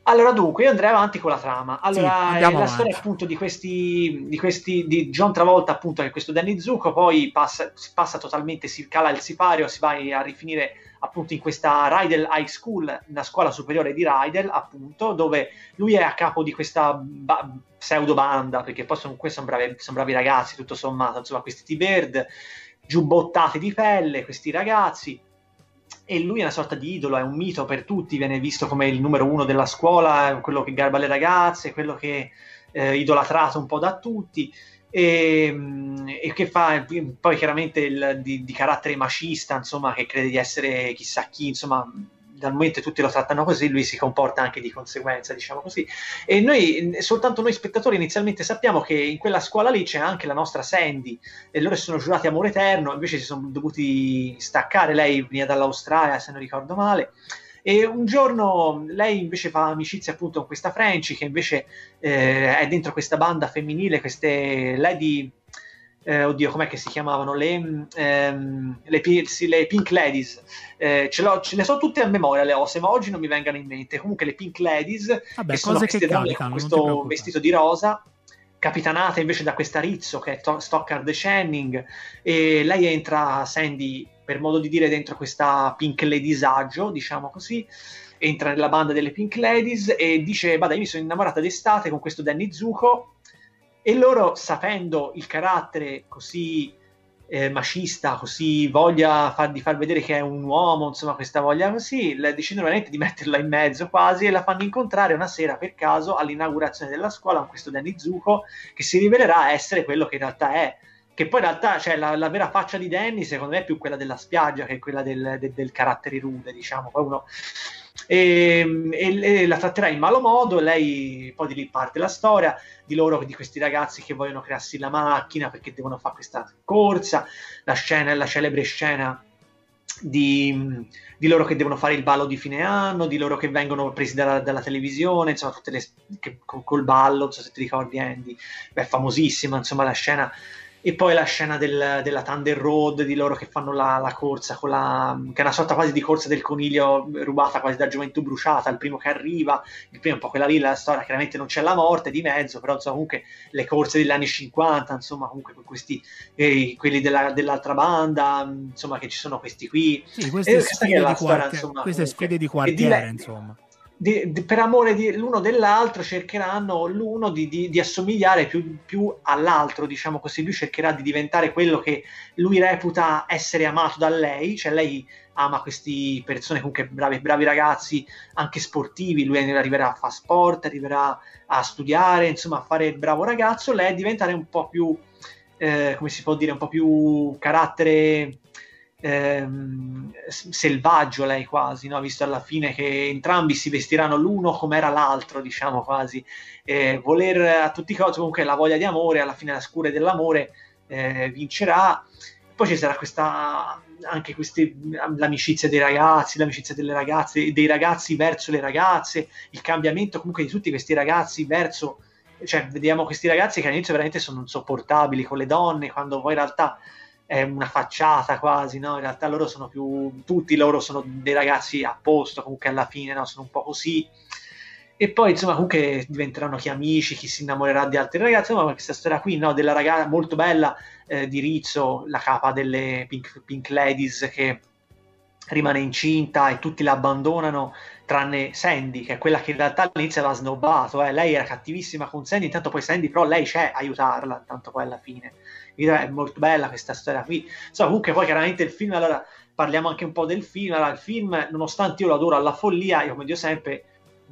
Speaker 4: Allora, dunque, io andrei avanti con la trama. Allora,
Speaker 3: Sì,
Speaker 4: la
Speaker 3: avanti.
Speaker 4: storia appunto di questi, di questi, di John Travolta, appunto, che è questo Danny Zucco, poi passa, passa totalmente, si cala il sipario, si va a rifinire appunto in questa Rydell High School, una scuola superiore di Rydell, appunto, dove lui è a capo di questa ba- pseudo banda, perché poi sono, sono bravi, sono bravi ragazzi, tutto sommato, insomma, questi T-Bird, giubbottati di pelle, questi ragazzi, e lui è una sorta di idolo, è un mito per tutti, viene visto come il numero uno della scuola, quello che garba le ragazze, quello che è idolatrato un po' da tutti e, mm, e che fa poi chiaramente il, di, di carattere macista, insomma, che crede di essere chissà chi, insomma, dal momento che tutti lo trattano così, lui si comporta anche di conseguenza, diciamo così. E noi, soltanto noi spettatori, inizialmente sappiamo che in quella scuola lì c'è anche la nostra Sandy, e loro sono giurati amore eterno, invece si sono dovuti staccare. Lei veniva dall'Australia, se non ricordo male. E un giorno lei invece fa amicizia appunto con questa Frenchy, che invece eh, è dentro questa banda femminile, queste lady. Eh, oddio, com'è che si chiamavano? Le, ehm, le, le Pink Ladies. Eh, ce, l'ho- ce le so tutte a memoria le osse, ma oggi non mi vengano in mente. Comunque le Pink Ladies,
Speaker 3: Vabbè,
Speaker 4: che sono queste
Speaker 3: che
Speaker 4: donne
Speaker 3: capitano,
Speaker 4: con questo vestito di rosa, capitanate invece da questa Rizzo che è to- Stockard Channing, e lei entra, Sandy, per modo di dire, dentro questa Pink Ladiesagio, diciamo così, entra nella banda delle Pink Ladies e dice, vada, io mi sono innamorata d'estate con questo Danny Zuko, e loro, sapendo il carattere così eh, macista, così voglia far, di far vedere che è un uomo, insomma, questa voglia così, decidono veramente di metterla in mezzo quasi e la fanno incontrare una sera per caso all'inaugurazione della scuola con questo Danny Zuko che si rivelerà essere quello che in realtà è. Che poi in realtà, cioè, la, la vera faccia di Danny, secondo me, è più quella della spiaggia che quella del, del- del carattere rude, diciamo. Poi uno e, e- e la tratterà in malo modo. Lei poi di lì parte la storia di loro, di questi ragazzi che vogliono crearsi la macchina perché devono fare questa corsa. La scena la celebre scena di, di loro che devono fare il ballo di fine anno, di loro che vengono presi dalla, dalla televisione, insomma, tutte le che- col, col ballo. Non so se ti ricordi, Andy, è famosissima, insomma, la scena. E poi la scena del- della Thunder Road di loro che fanno la, la corsa con la, che è una sorta quasi di corsa del coniglio rubata quasi da gioventù bruciata il primo che arriva il primo è un po' quella lì la storia chiaramente non c'è la morte di mezzo però insomma comunque le corse degli anni 50 insomma comunque con questi eh, quelli della- dell'altra banda insomma che ci sono questi qui
Speaker 3: Sì, queste
Speaker 4: E è
Speaker 3: sfide, di,
Speaker 4: insomma,
Speaker 3: queste sfide di quartiere, insomma.
Speaker 4: Di- di- per amore di- l'uno dell'altro cercheranno l'uno di, di- assomigliare più, più all'altro, diciamo così. Lui cercherà di diventare quello che lui reputa essere amato da lei, cioè lei ama queste persone comunque bravi, bravi ragazzi, anche sportivi. Lui arriverà a fare sport, arriverà a studiare, insomma, a fare il bravo ragazzo. Lei diventare un po' più, eh, come si può dire, un po' più carattere ehm, selvaggio lei quasi, no? visto alla fine che entrambi si vestiranno l'uno come era l'altro, diciamo quasi, Eh, voler a tutti i costi, comunque la voglia di amore, alla fine la scure dell'amore eh, vincerà. Poi ci sarà questa anche queste, l'amicizia dei ragazzi, l'amicizia delle ragazze, dei ragazzi verso le ragazze, il cambiamento comunque di tutti questi ragazzi verso, cioè vediamo questi ragazzi che all'inizio veramente sono insopportabili con le donne, quando poi in realtà è una facciata quasi, no? In realtà loro sono più, tutti loro sono dei ragazzi a posto, comunque alla fine, no? Sono un po' così. E poi, insomma, comunque diventeranno chi amici, chi si innamorerà di altri ragazzi, ma questa storia qui, no? Della ragazza molto bella eh, di Rizzo, la capa delle Pink, Pink Ladies che rimane incinta e tutti la abbandonano tranne Sandy che è quella che in realtà all'inizio aveva snobbato eh. lei era cattivissima con Sandy intanto poi Sandy però lei c'è a aiutarla intanto poi alla fine è molto bella questa storia qui insomma comunque poi chiaramente il film allora parliamo anche un po' del film allora il film nonostante io lo adoro alla follia io come dico sempre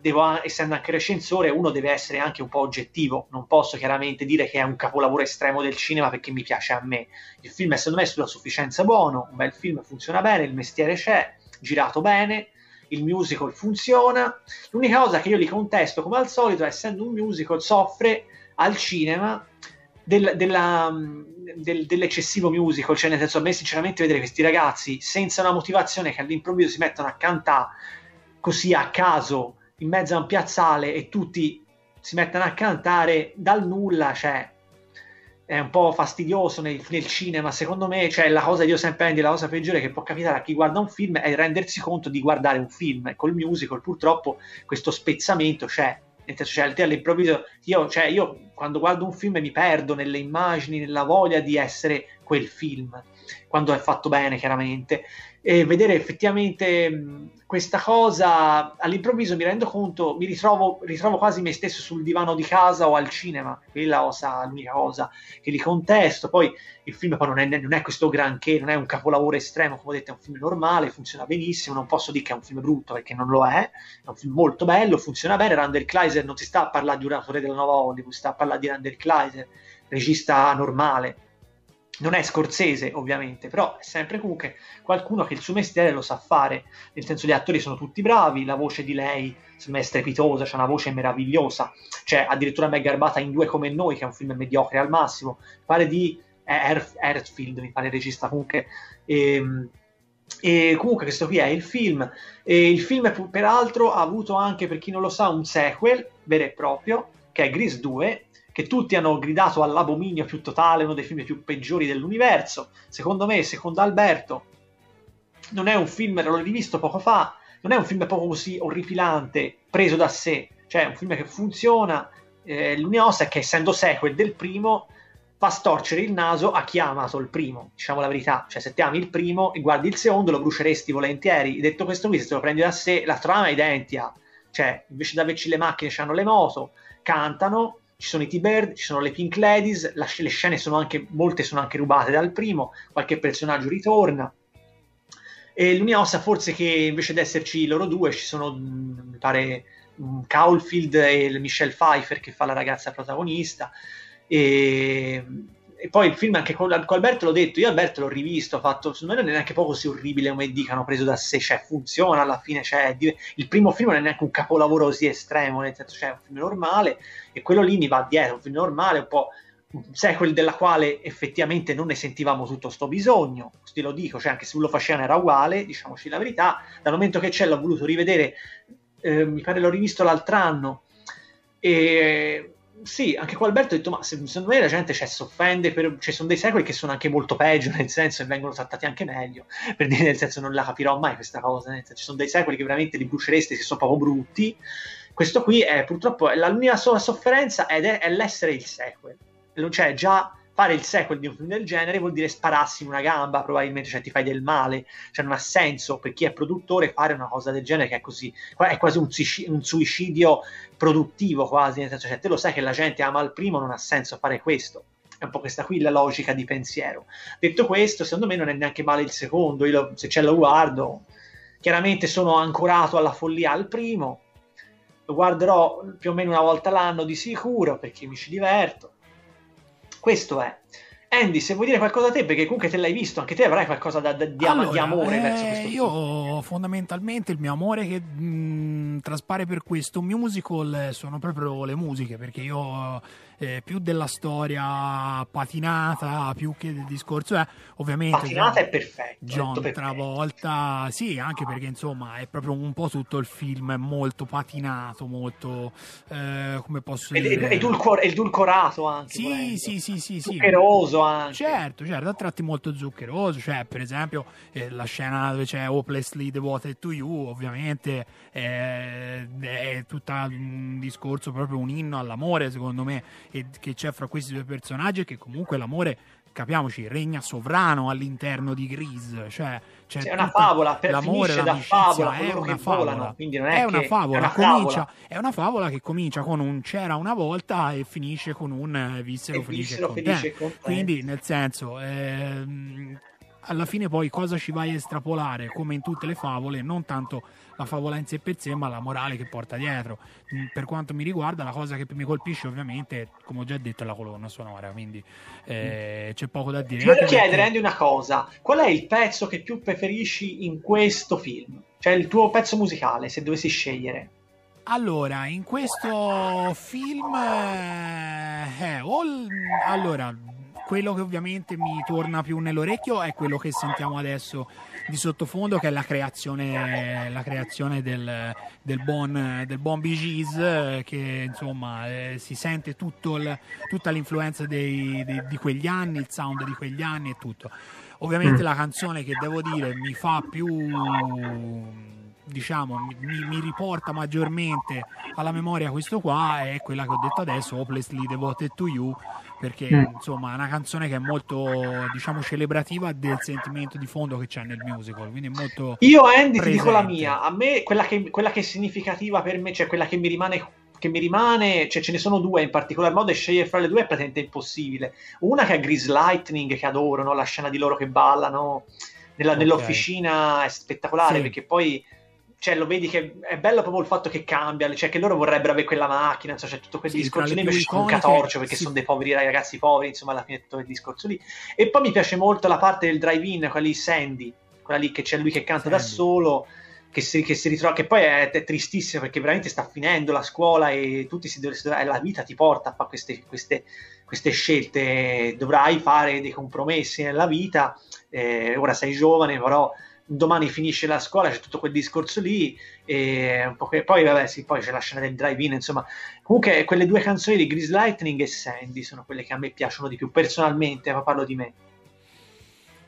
Speaker 4: devo, essendo anche recensore, uno deve essere anche un po' oggettivo. Non posso chiaramente dire che è un capolavoro estremo del cinema perché mi piace a me. Il film è secondo me sulla sufficienza buono, un bel film, funziona bene, il mestiere c'è, girato bene, il musical funziona. L'unica cosa che io gli contesto, come al solito, essendo un musical, soffre al cinema del, della, del, dell'eccessivo musical, cioè nel senso a me sinceramente vedere questi ragazzi senza una motivazione che all'improvviso si mettono a cantare così a caso in mezzo a un piazzale e tutti si mettono a cantare dal nulla, cioè è un po' fastidioso nel, nel cinema, secondo me, cioè la cosa io sempre dire la cosa peggiore che può capitare a chi guarda un film è rendersi conto di guardare un film col musical purtroppo questo spezzamento c'è. Nel senso, cioè, all'improvviso, io, cioè, io quando guardo un film mi perdo nelle immagini, nella voglia di essere quel film, quando è fatto bene, chiaramente e vedere effettivamente questa cosa all'improvviso mi rendo conto, mi ritrovo, ritrovo quasi me stesso sul divano di casa o al cinema, quella cosa, l'unica cosa che li contesto. Poi il film poi non è, non è questo granché, non è un capolavoro estremo, come ho detto, è un film normale, funziona benissimo. Non posso dire che è un film brutto perché non lo è, è un film molto bello, funziona bene. Randall Kleiser non si sta a parlare di un autore della nuova Hollywood, sta a di Randall Kleiser, regista normale. Non è scorsese ovviamente, però è sempre comunque qualcuno che il suo mestiere lo sa fare, nel senso gli attori sono tutti bravi, la voce di lei me è strepitosa, c'è una voce meravigliosa, c'è addirittura Meg Garbata in Due come noi, che è un film mediocre al massimo, pare di Earth, Earthfield, mi pare il regista comunque, e, e comunque questo qui è il film, e il film peraltro ha avuto anche, per chi non lo sa, un sequel vero e proprio, che è Grease 2, che tutti hanno gridato all'abominio più totale, uno dei film più peggiori dell'universo. Secondo me, secondo Alberto, non è un film, l'ho rivisto poco fa, non è un film poco così orripilante, preso da sé, cioè è un film che funziona. Eh, l'unica cosa è che essendo sequel del primo fa storcere il naso a chi ha amato il primo, diciamo la verità, cioè se ti ami il primo e guardi il secondo lo bruceresti volentieri. Detto questo qui, se te lo prendi da sé, la trama è identica, cioè invece di averci le macchine c'hanno le moto, cantano, ci sono i T-Bird, ci sono le Pink Ladies, la, le scene sono anche, molte sono anche rubate dal primo, qualche personaggio ritorna. E l'unica cosa forse che invece di esserci loro due ci sono, mi pare, Caulfield e Michelle Pfeiffer che fa la ragazza protagonista. E, e poi il film anche con, con, Alberto l'ho detto, io Alberto l'ho rivisto, ho fatto, non è neanche poco così orribile come dicano, preso da sé, cioè funziona alla fine, cioè, il primo film non è neanche un capolavoro così estremo, nel senso c'è cioè, un film normale e quello lì mi va dietro, un film normale, un po' un sequel della quale effettivamente non ne sentivamo tutto sto bisogno, te lo dico, cioè anche se lo facevano era uguale, diciamoci la verità, dal momento che c'è l'ho voluto rivedere, eh, mi pare l'ho rivisto l'altro anno, e sì, anche qua Alberto ha detto, ma se- secondo me la gente cioè, si offende, per... ci sono dei secoli che sono anche molto peggio, nel senso che vengono trattati anche meglio, per dire nel senso non la capirò mai questa cosa, nel senso, ci sono dei secoli che veramente li brucereste se sono proprio brutti, questo qui è purtroppo la mia sola sofferenza è, è l'essere il sequel, cioè già fare il sequel di un film del genere vuol dire spararsi in una gamba, probabilmente cioè ti fai del male, cioè non ha senso per chi è produttore fare una cosa del genere che è così, è quasi un, un suicidio produttivo quasi, nel senso, cioè, te lo sai che la gente ama il primo, non ha senso fare questo. È un po' questa qui la logica di pensiero. Detto questo, secondo me non è neanche male il secondo, io se ce lo guardo, chiaramente sono ancorato alla follia al primo, lo guarderò più o meno una volta l'anno di sicuro perché mi ci diverto. Questo è. Andy, se vuoi dire qualcosa a te, perché comunque te l'hai visto, anche te avrai qualcosa da- da- di, ama- di
Speaker 3: Allora,
Speaker 4: amore
Speaker 3: eh,
Speaker 4: verso questo film.
Speaker 3: Io fondamentalmente il mio amore che mh, traspare per questo musical eh, sono proprio le musiche, perché io eh, più della storia patinata, più che del discorso è ovviamente
Speaker 4: Patinata è perfetto.
Speaker 3: John
Speaker 4: perfetto.
Speaker 3: Travolta, sì, anche perché insomma è proprio un po' tutto il film, è molto patinato, molto eh, come posso dire
Speaker 4: ed- edulcor- edulcorato anche.
Speaker 3: Sì,
Speaker 4: volendo.
Speaker 3: sì, sì, sì, sì.
Speaker 4: Zuccheroso anche.
Speaker 3: Certo, certo, a tratti molto zuccheroso, cioè per esempio eh, la scena dove c'è Hopelessly Devoted to You, ovviamente eh, è tutta un discorso, proprio un inno all'amore secondo me, e che c'è fra questi due personaggi e che comunque l'amore, capiamoci, regna sovrano all'interno di Grease, cioè c'è
Speaker 4: Sì, è una favola, per-
Speaker 3: l'amore,
Speaker 4: da favola,
Speaker 3: è una
Speaker 4: che
Speaker 3: favola,
Speaker 4: volano, quindi non è
Speaker 3: è una
Speaker 4: che-
Speaker 3: favola,
Speaker 4: è una
Speaker 3: comincia,
Speaker 4: favola.
Speaker 3: è una favola che comincia con un c'era una volta e finisce con un eh, vissero felice e
Speaker 4: vissero
Speaker 3: contenti.
Speaker 4: felici e contenti.
Speaker 3: Quindi, nel senso, ehm, alla fine poi cosa ci vai a estrapolare, come in tutte le favole, non tanto la favola in sé per sé, ma la morale che porta dietro. Mm, Per quanto mi riguarda, la cosa che mi colpisce ovviamente, come ho già detto, è la colonna sonora, quindi eh, c'è poco da dire.
Speaker 4: Ti voglio chiedere, Andy, una cosa. Qual è il pezzo che più preferisci in questo film? Cioè il tuo pezzo musicale, se dovessi scegliere.
Speaker 3: Allora, in questo film, eh, eh, o il- allora, quello che ovviamente mi torna più nell'orecchio è quello che sentiamo adesso di sottofondo, che è la creazione, la creazione del, del buon, del buon Bee Gees, che insomma eh, si sente tutto il- tutta l'influenza dei- dei- di quegli anni, il sound di quegli anni e tutto. Ovviamente
Speaker 4: Mm.
Speaker 3: la canzone che devo dire mi fa più diciamo mi, mi- riporta maggiormente alla memoria questo qua è quella che ho detto adesso Hopelessly Devoted to You perché
Speaker 4: Mm.
Speaker 3: insomma è una canzone che è molto diciamo celebrativa del sentimento di fondo che c'è nel musical quindi è molto
Speaker 4: Io, Andy, ti dico la
Speaker 3: presente.
Speaker 4: mia. A me, quella che, quella che è significativa per me, cioè quella che mi rimane, che mi rimane, cioè ce ne sono due in particolar modo, e scegliere fra le due è praticamente impossibile. Una che è Grease Lightning, che adoro, no? la scena di loro che ballano nella-
Speaker 3: Ok.
Speaker 4: nell'officina è spettacolare,
Speaker 3: Sì.
Speaker 4: perché poi cioè, lo vedi che è bello proprio il fatto che cambia, cioè che loro vorrebbero avere quella macchina, insomma, c'è tutto quel
Speaker 3: Sì,
Speaker 4: discorso lì, invece sono un catorcio perché
Speaker 3: sì.
Speaker 4: sono dei poveri ragazzi poveri, insomma, alla fine tutto quel discorso lì. E poi mi piace molto la parte del drive-in, quella lì Sandy, quella lì che c'è lui che canta da
Speaker 3: Sandy.
Speaker 4: solo, che si, che si ritrova, che poi è, è tristissimo perché veramente sta finendo la scuola e tutti si, dov- si dov- la vita ti porta a fare queste, queste, queste scelte, dovrai fare dei compromessi nella vita, eh, ora sei giovane, però domani finisce la scuola, c'è tutto quel discorso lì, e poi vabbè sì, poi c'è la scena del drive-in, insomma, comunque quelle due canzoni di Grease Lightning e Sandy sono quelle che a me piacciono di più, personalmente, ma parlo di me.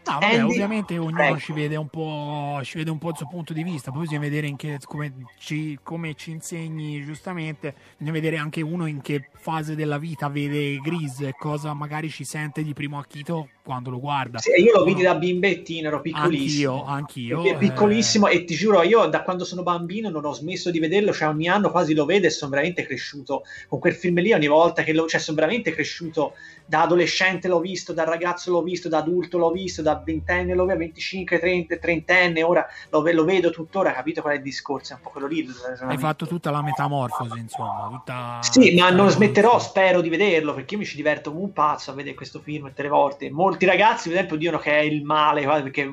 Speaker 3: No, vabbè,
Speaker 4: Andy,
Speaker 3: ovviamente ognuno
Speaker 4: prego.
Speaker 3: ci vede, un po', ci vede un po' il suo punto di vista, poi bisogna vedere in che, come, ci, come ci insegni giustamente, bisogna vedere anche uno in che fase della vita vede Gris e cosa magari ci sente di primo acchito quando lo guarda.
Speaker 4: Sì, io lo vidi da bimbettino, ero piccolissimo.
Speaker 3: Anch'io, anch'io.
Speaker 4: È piccolissimo e ti giuro, io da quando sono bambino non ho smesso di vederlo, cioè ogni anno quasi lo vedo e sono veramente cresciuto con quel film lì, ogni volta che lo, cioè sono veramente cresciuto, da adolescente l'ho visto, da ragazzo l'ho visto, da adulto l'ho visto, da ventenne l'ho visto, 25, 30, trentenne, ora lo, lo vedo tuttora, capito qual è il discorso, è un po' quello lì.
Speaker 3: Hai fatto tutta la metamorfosi, insomma. Tutta,
Speaker 4: Sì, ma non smetterò, spero di vederlo, perché io mi ci diverto come un pazzo a vedere questo film tutte le volte. Molti ragazzi, per esempio, dicono che è il male, perché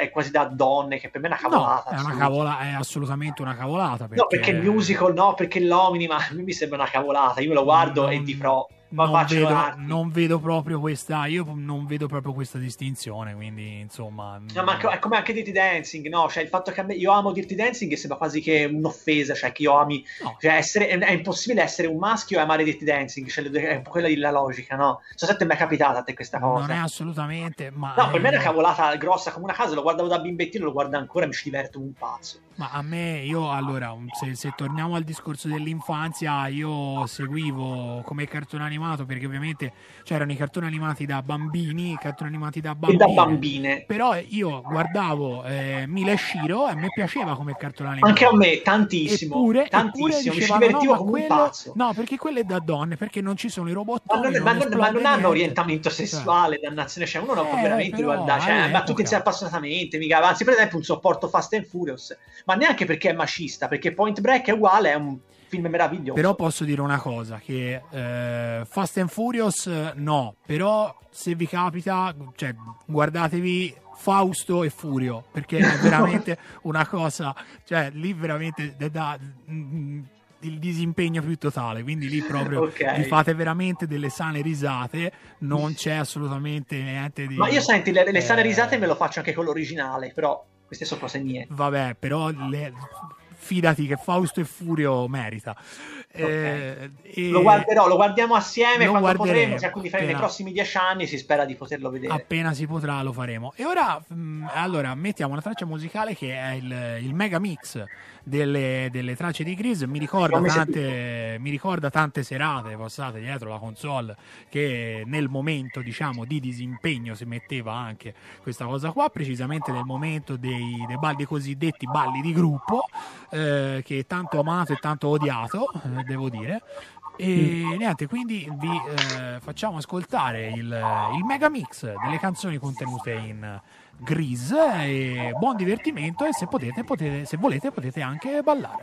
Speaker 4: è, quasi da donne, che per me è una
Speaker 3: No,
Speaker 4: cavolata.
Speaker 3: è una cavola, è assolutamente una cavolata. Perché...
Speaker 4: No, perché il musical no, perché l'omini, ma a me mi sembra una cavolata. Io me lo guardo e
Speaker 3: Non-
Speaker 4: ti pro. Va-
Speaker 3: non, vedo, non vedo proprio questa. Io non vedo proprio questa distinzione. Quindi, insomma.
Speaker 4: No, ma è come anche Dirty Dancing, no? Cioè, il fatto che me, io amo Dirty Dancing sembra quasi che un'offesa, cioè che io ami...
Speaker 3: no.
Speaker 4: Cioè, essere, è, è impossibile essere un maschio e amare Dirty Dancing, cioè, è quella la logica, no? So se ti è mai capitata a te questa cosa.
Speaker 3: Non è assolutamente. Ma,
Speaker 4: No, per me è
Speaker 3: eh,
Speaker 4: una cavolata grossa come una casa, lo guardavo da bimbettino, lo guardo ancora e mi ci diverto un pazzo.
Speaker 3: Ma a me, io allora, se, se torniamo al discorso dell'infanzia, io seguivo come cartone animato perché ovviamente c'erano i cartoni animati da bambini, i cartoni animati da
Speaker 4: E
Speaker 3: bambini.
Speaker 4: da bambine.
Speaker 3: Però io guardavo eh, Mila e Shiro e a me piaceva come cartone animato.
Speaker 4: Anche a me, tantissimo.
Speaker 3: Eppure,
Speaker 4: tantissimo,
Speaker 3: eppure
Speaker 4: mi ci
Speaker 3: dicevano,
Speaker 4: divertivo
Speaker 3: no,
Speaker 4: come un
Speaker 3: quello-
Speaker 4: pazzo.
Speaker 3: No, perché quello è da donne, perché non ci sono i robot.
Speaker 4: Ma non, ma non- ma non hanno orientamento sessuale, dannazione, cioè uno non può
Speaker 3: Eh,
Speaker 4: veramente
Speaker 3: però,
Speaker 4: guardare, cioè, ma tutti insieme appassionatamente, mica, anzi per esempio un sopporto Fast and Furious, ma neanche perché è macista, perché Point Break è uguale, è un film meraviglioso.
Speaker 3: Però posso dire una cosa, che eh, Fast and Furious eh, no, però se vi capita, cioè, guardatevi Fausto e Furio, perché è veramente una cosa, cioè lì veramente da- da- mm, il disimpegno più totale, quindi lì proprio
Speaker 4: Ok.
Speaker 3: vi fate veramente delle sane risate, non c'è assolutamente niente di...
Speaker 4: Ma io senti, le, le sane
Speaker 3: eh,
Speaker 4: risate me lo faccio anche con l'originale, però queste sono cose mie.
Speaker 3: Vabbè, però le- fidati che Fausto e Furio merita. Eh, e-
Speaker 4: Lo guarderò, lo guardiamo assieme
Speaker 3: Lo
Speaker 4: quando potremo, cioè, quindi fra- nei
Speaker 3: appena-
Speaker 4: prossimi dieci anni si spera di poterlo vedere.
Speaker 3: Appena si potrà lo faremo. E ora, mh, allora, mettiamo una traccia musicale che è il, il mega mix delle, delle tracce di Gris. Mi ricorda, tante, mi ricorda tante serate passate dietro la console che nel momento, diciamo, di disimpegno si metteva anche questa cosa qua, precisamente nel momento dei, dei balli, dei cosiddetti balli di gruppo, eh, che tanto amato e tanto odiato, eh, devo dire. E niente, quindi vi eh, facciamo ascoltare il, il mega mix delle canzoni contenute in Grease e buon divertimento e se potete, potete se volete potete anche ballare.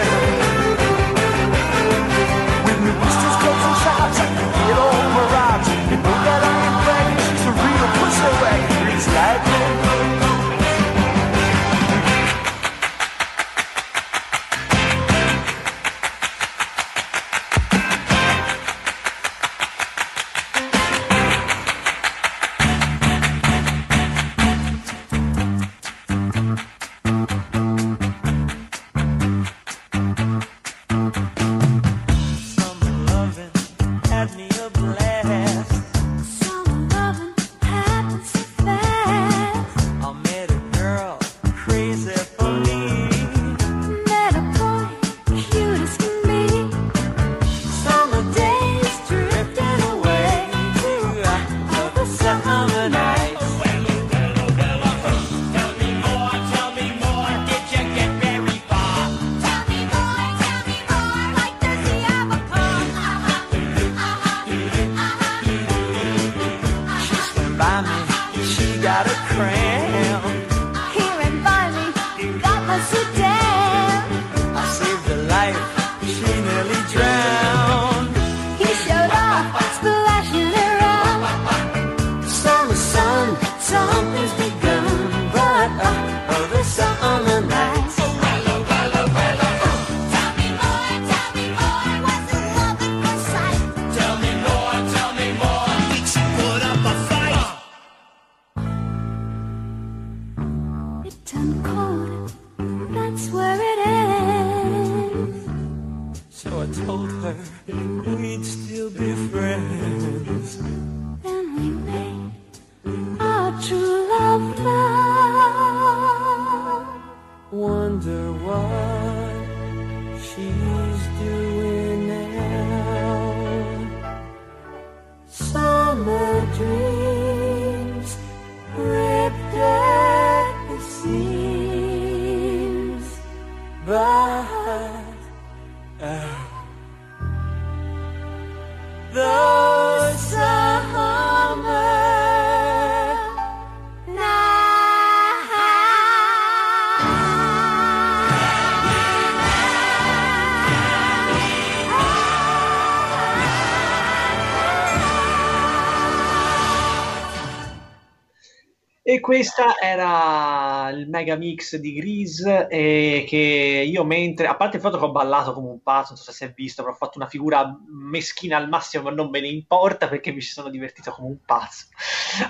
Speaker 4: Questa era il mega mix di Grease e che io mentre, a parte il fatto che ho ballato come pazzo, non so se si è visto, però ho fatto una figura meschina al massimo, ma non me ne importa perché mi ci sono divertito come un pazzo.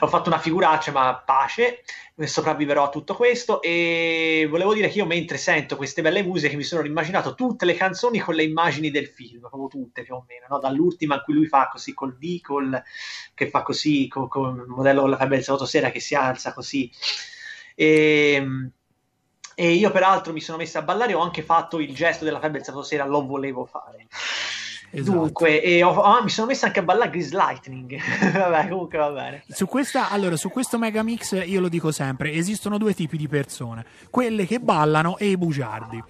Speaker 4: Ho fatto una figuraccia, ma pace, sopravviverò a tutto questo e volevo dire che io mentre sento queste belle musiche mi sono immaginato tutte le canzoni con le immagini del film, proprio tutte più o meno, no? dall'ultima in cui lui fa così col D, che fa così con, il modello con la sabato sera che si alza così. E, e io peraltro mi sono messo a ballare, ho anche fatto il gesto della febbre del sabato sera, lo volevo fare.
Speaker 3: Esatto.
Speaker 4: Dunque, e ho- ah, mi sono messo anche a ballare Grease Lightning. Vabbè, comunque va bene.
Speaker 3: Su, questa, allora, su questo megamix io lo dico sempre, esistono due tipi di persone, quelle che ballano e i bugiardi.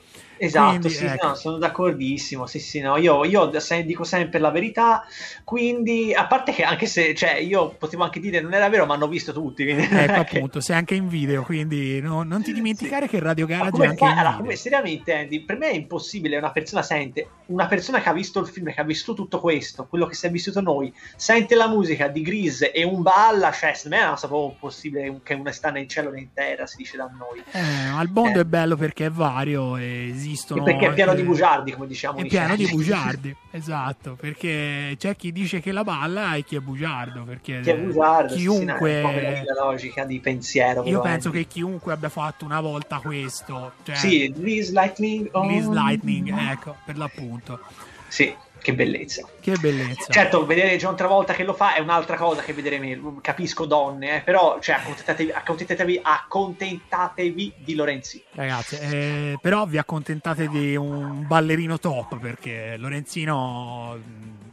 Speaker 4: Esatto,
Speaker 3: Quindi,
Speaker 4: sì,
Speaker 3: ecco.
Speaker 4: no, sono d'accordissimo. Sì, sì, no, io, io se- dico sempre la verità. Quindi, a parte che anche se, cioè, io potevo anche dire non era vero, ma hanno visto tutti. Quindi, non
Speaker 3: Ecco
Speaker 4: che-
Speaker 3: appunto, sei anche in video, quindi no- non ti dimenticare che Radio Garage è anche
Speaker 4: fai-
Speaker 3: in
Speaker 4: allora,
Speaker 3: video.
Speaker 4: come- seriamente, Andy, per me è impossibile. Una persona sente, una persona che ha visto il film, che ha vissuto tutto questo, quello che si è vissuto noi, sente la musica di Grease e un balla, cioè, secondo me cosa proprio possibile che una sta né in cielo né in terra, si dice da noi.
Speaker 3: Eh, ma il mondo
Speaker 4: Eh.
Speaker 3: è bello perché è vario e esistono.
Speaker 4: perché è pieno
Speaker 3: anche-
Speaker 4: di bugiardi, come diciamo.
Speaker 3: È pieno di bugiardi, esatto, perché c'è chi dice che la balla e chi è bugiardo, perché
Speaker 4: Che è bugiardo, sì, sì, no,
Speaker 3: chiunque...
Speaker 4: la logica di pensiero.
Speaker 3: Io penso che chiunque abbia fatto una volta questo, cioè
Speaker 4: Sì, Grease Lightning. oh.
Speaker 3: Grease Lightning, ecco, per l'appunto.
Speaker 4: Sì, che bellezza.
Speaker 3: Che bellezza.
Speaker 4: Certo, vedere John Travolta che lo fa è un'altra cosa che vedere me. Capisco donne, eh, però cioè, accontentatevi, accontentatevi, accontentatevi di Lorenzi.
Speaker 3: Ragazzi, eh, però vi accontentate di un ballerino top perché Lorenzino mh,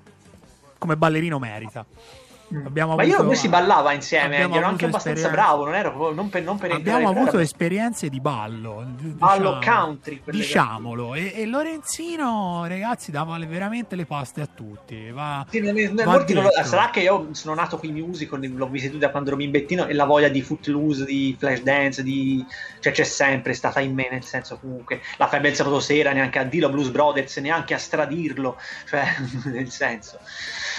Speaker 3: come ballerino merita. Abbiamo
Speaker 4: Ma io
Speaker 3: avuto-
Speaker 4: lui si ballava insieme, ero anche abbastanza
Speaker 3: esperienze-
Speaker 4: bravo, non ero non per, non per
Speaker 3: Abbiamo avuto
Speaker 4: gara,
Speaker 3: esperienze di ballo,
Speaker 4: ballo
Speaker 3: diciamo-
Speaker 4: country.
Speaker 3: Diciamolo, e, e Lorenzino, ragazzi, dava le- veramente le paste a tutti. Va,
Speaker 4: Sì, non è-
Speaker 3: va
Speaker 4: non sarà che io sono nato con i musical, l'ho visto da quando ero bimbettino e la voglia di Footloose, di Flashdance, di... cioè c'è sempre stata in me, nel senso comunque la febbre del sabato sera, neanche a dirlo, Blues Brothers, neanche a stradirlo, cioè nel senso.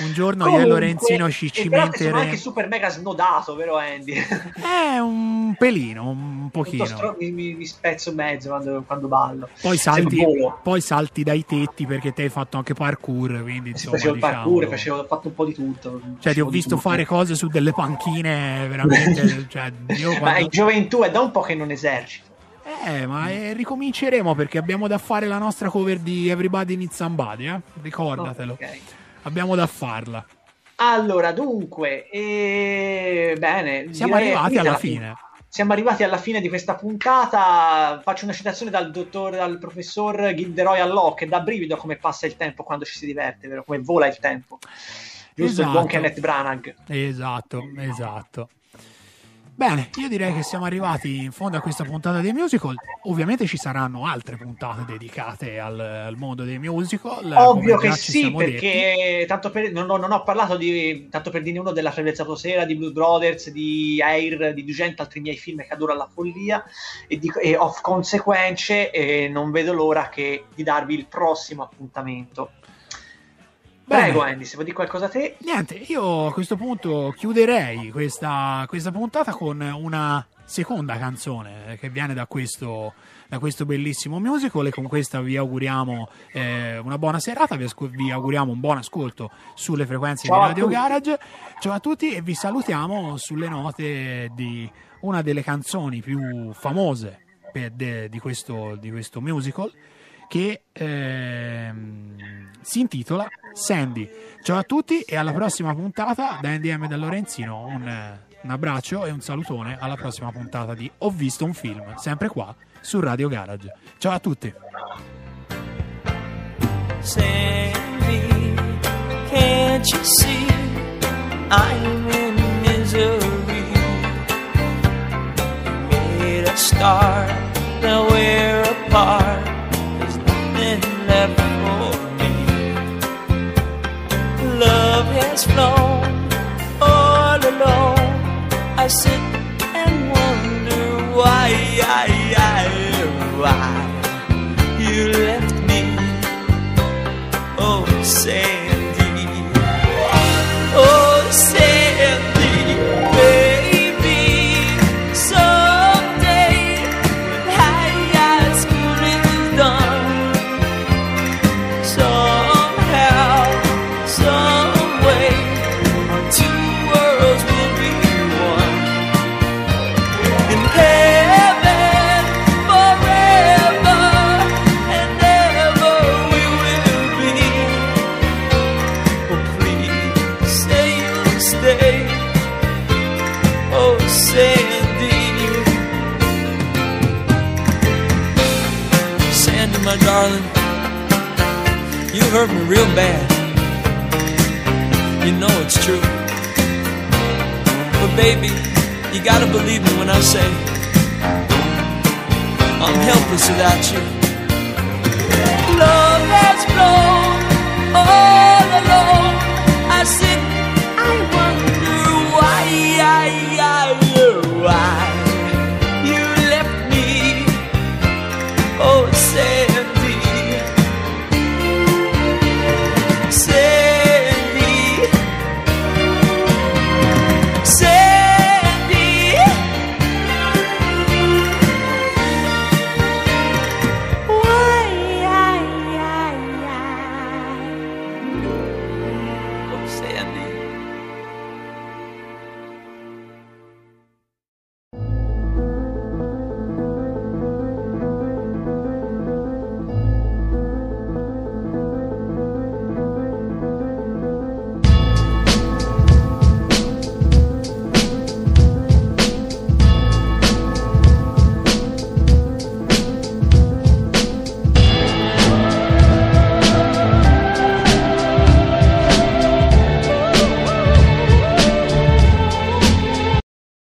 Speaker 3: Un giorno io
Speaker 4: Comunque,
Speaker 3: e Lorenzino ci
Speaker 4: e però sono anche
Speaker 3: cimenteremo.
Speaker 4: super mega snodato, vero Andy?
Speaker 3: È un pelino, un pochino.
Speaker 4: stro- mi, mi- spezzo mezzo quando, quando ballo.
Speaker 3: Poi
Speaker 4: Se
Speaker 3: salti, poi salti dai tetti perché te hai fatto anche parkour. Quindi, insomma,
Speaker 4: facevo il parkour, facevo, ho fatto un po' di tutto.
Speaker 3: Cioè, ti ho visto
Speaker 4: tutto.
Speaker 3: fare cose su delle panchine veramente. cioè, io
Speaker 4: Ma
Speaker 3: quando-
Speaker 4: in gioventù è da un po' che non esercito.
Speaker 3: Eh, ma eh, ricominceremo perché abbiamo da fare la nostra cover di Everybody Needs Somebody, eh? Ricordatelo.
Speaker 4: Ok.
Speaker 3: Abbiamo da farla.
Speaker 4: Allora, dunque, eh, bene.
Speaker 3: Siamo arrivati alla
Speaker 4: la
Speaker 3: fine.
Speaker 4: Siamo arrivati alla fine di questa puntata. Faccio una citazione dal dottor, dal professor Gilderoy Allò, che dà brivido come passa il tempo quando ci si diverte, vero? Come vola il tempo. Giusto, il buon
Speaker 3: Esatto.
Speaker 4: Kenneth Branagh.
Speaker 3: Esatto, esatto. Bene, io direi che siamo arrivati in fondo a questa puntata dei musical. Ovviamente ci saranno altre puntate dedicate al, al mondo dei musical.
Speaker 4: Ovvio che sì, perché tanto per, non, non ho parlato di tanto per dire uno della Febbrezza Sera, di Blue Brothers, di Air, di 200 altri miei film che adoro alla follia e, di, e of conseguenze e non vedo l'ora che, di darvi il prossimo appuntamento. Prego Andy, se vuoi dire qualcosa a te.
Speaker 3: Niente, io a questo punto chiuderei questa, questa puntata con una seconda canzone che viene da questo, da questo bellissimo musical e con questa vi auguriamo eh, una buona serata, vi, asco- vi auguriamo un buon ascolto sulle frequenze
Speaker 4: Ciao
Speaker 3: di Radio. Garage. Ciao a tutti e vi salutiamo sulle note di una delle canzoni più famose per- de- di, questo, di questo musical che ehm, si intitola Sandy. Ciao a tutti e alla prossima puntata da NDM da Lorenzino. Un, un abbraccio e un salutone alla prossima puntata di Ho visto un film, sempre qua su Radio Garage. Ciao a tutti.
Speaker 5: Sandy, can't you see I sit bad. You know it's true. But, baby, you gotta believe me when I say I'm helpless without you. Love has flown all alone. I sit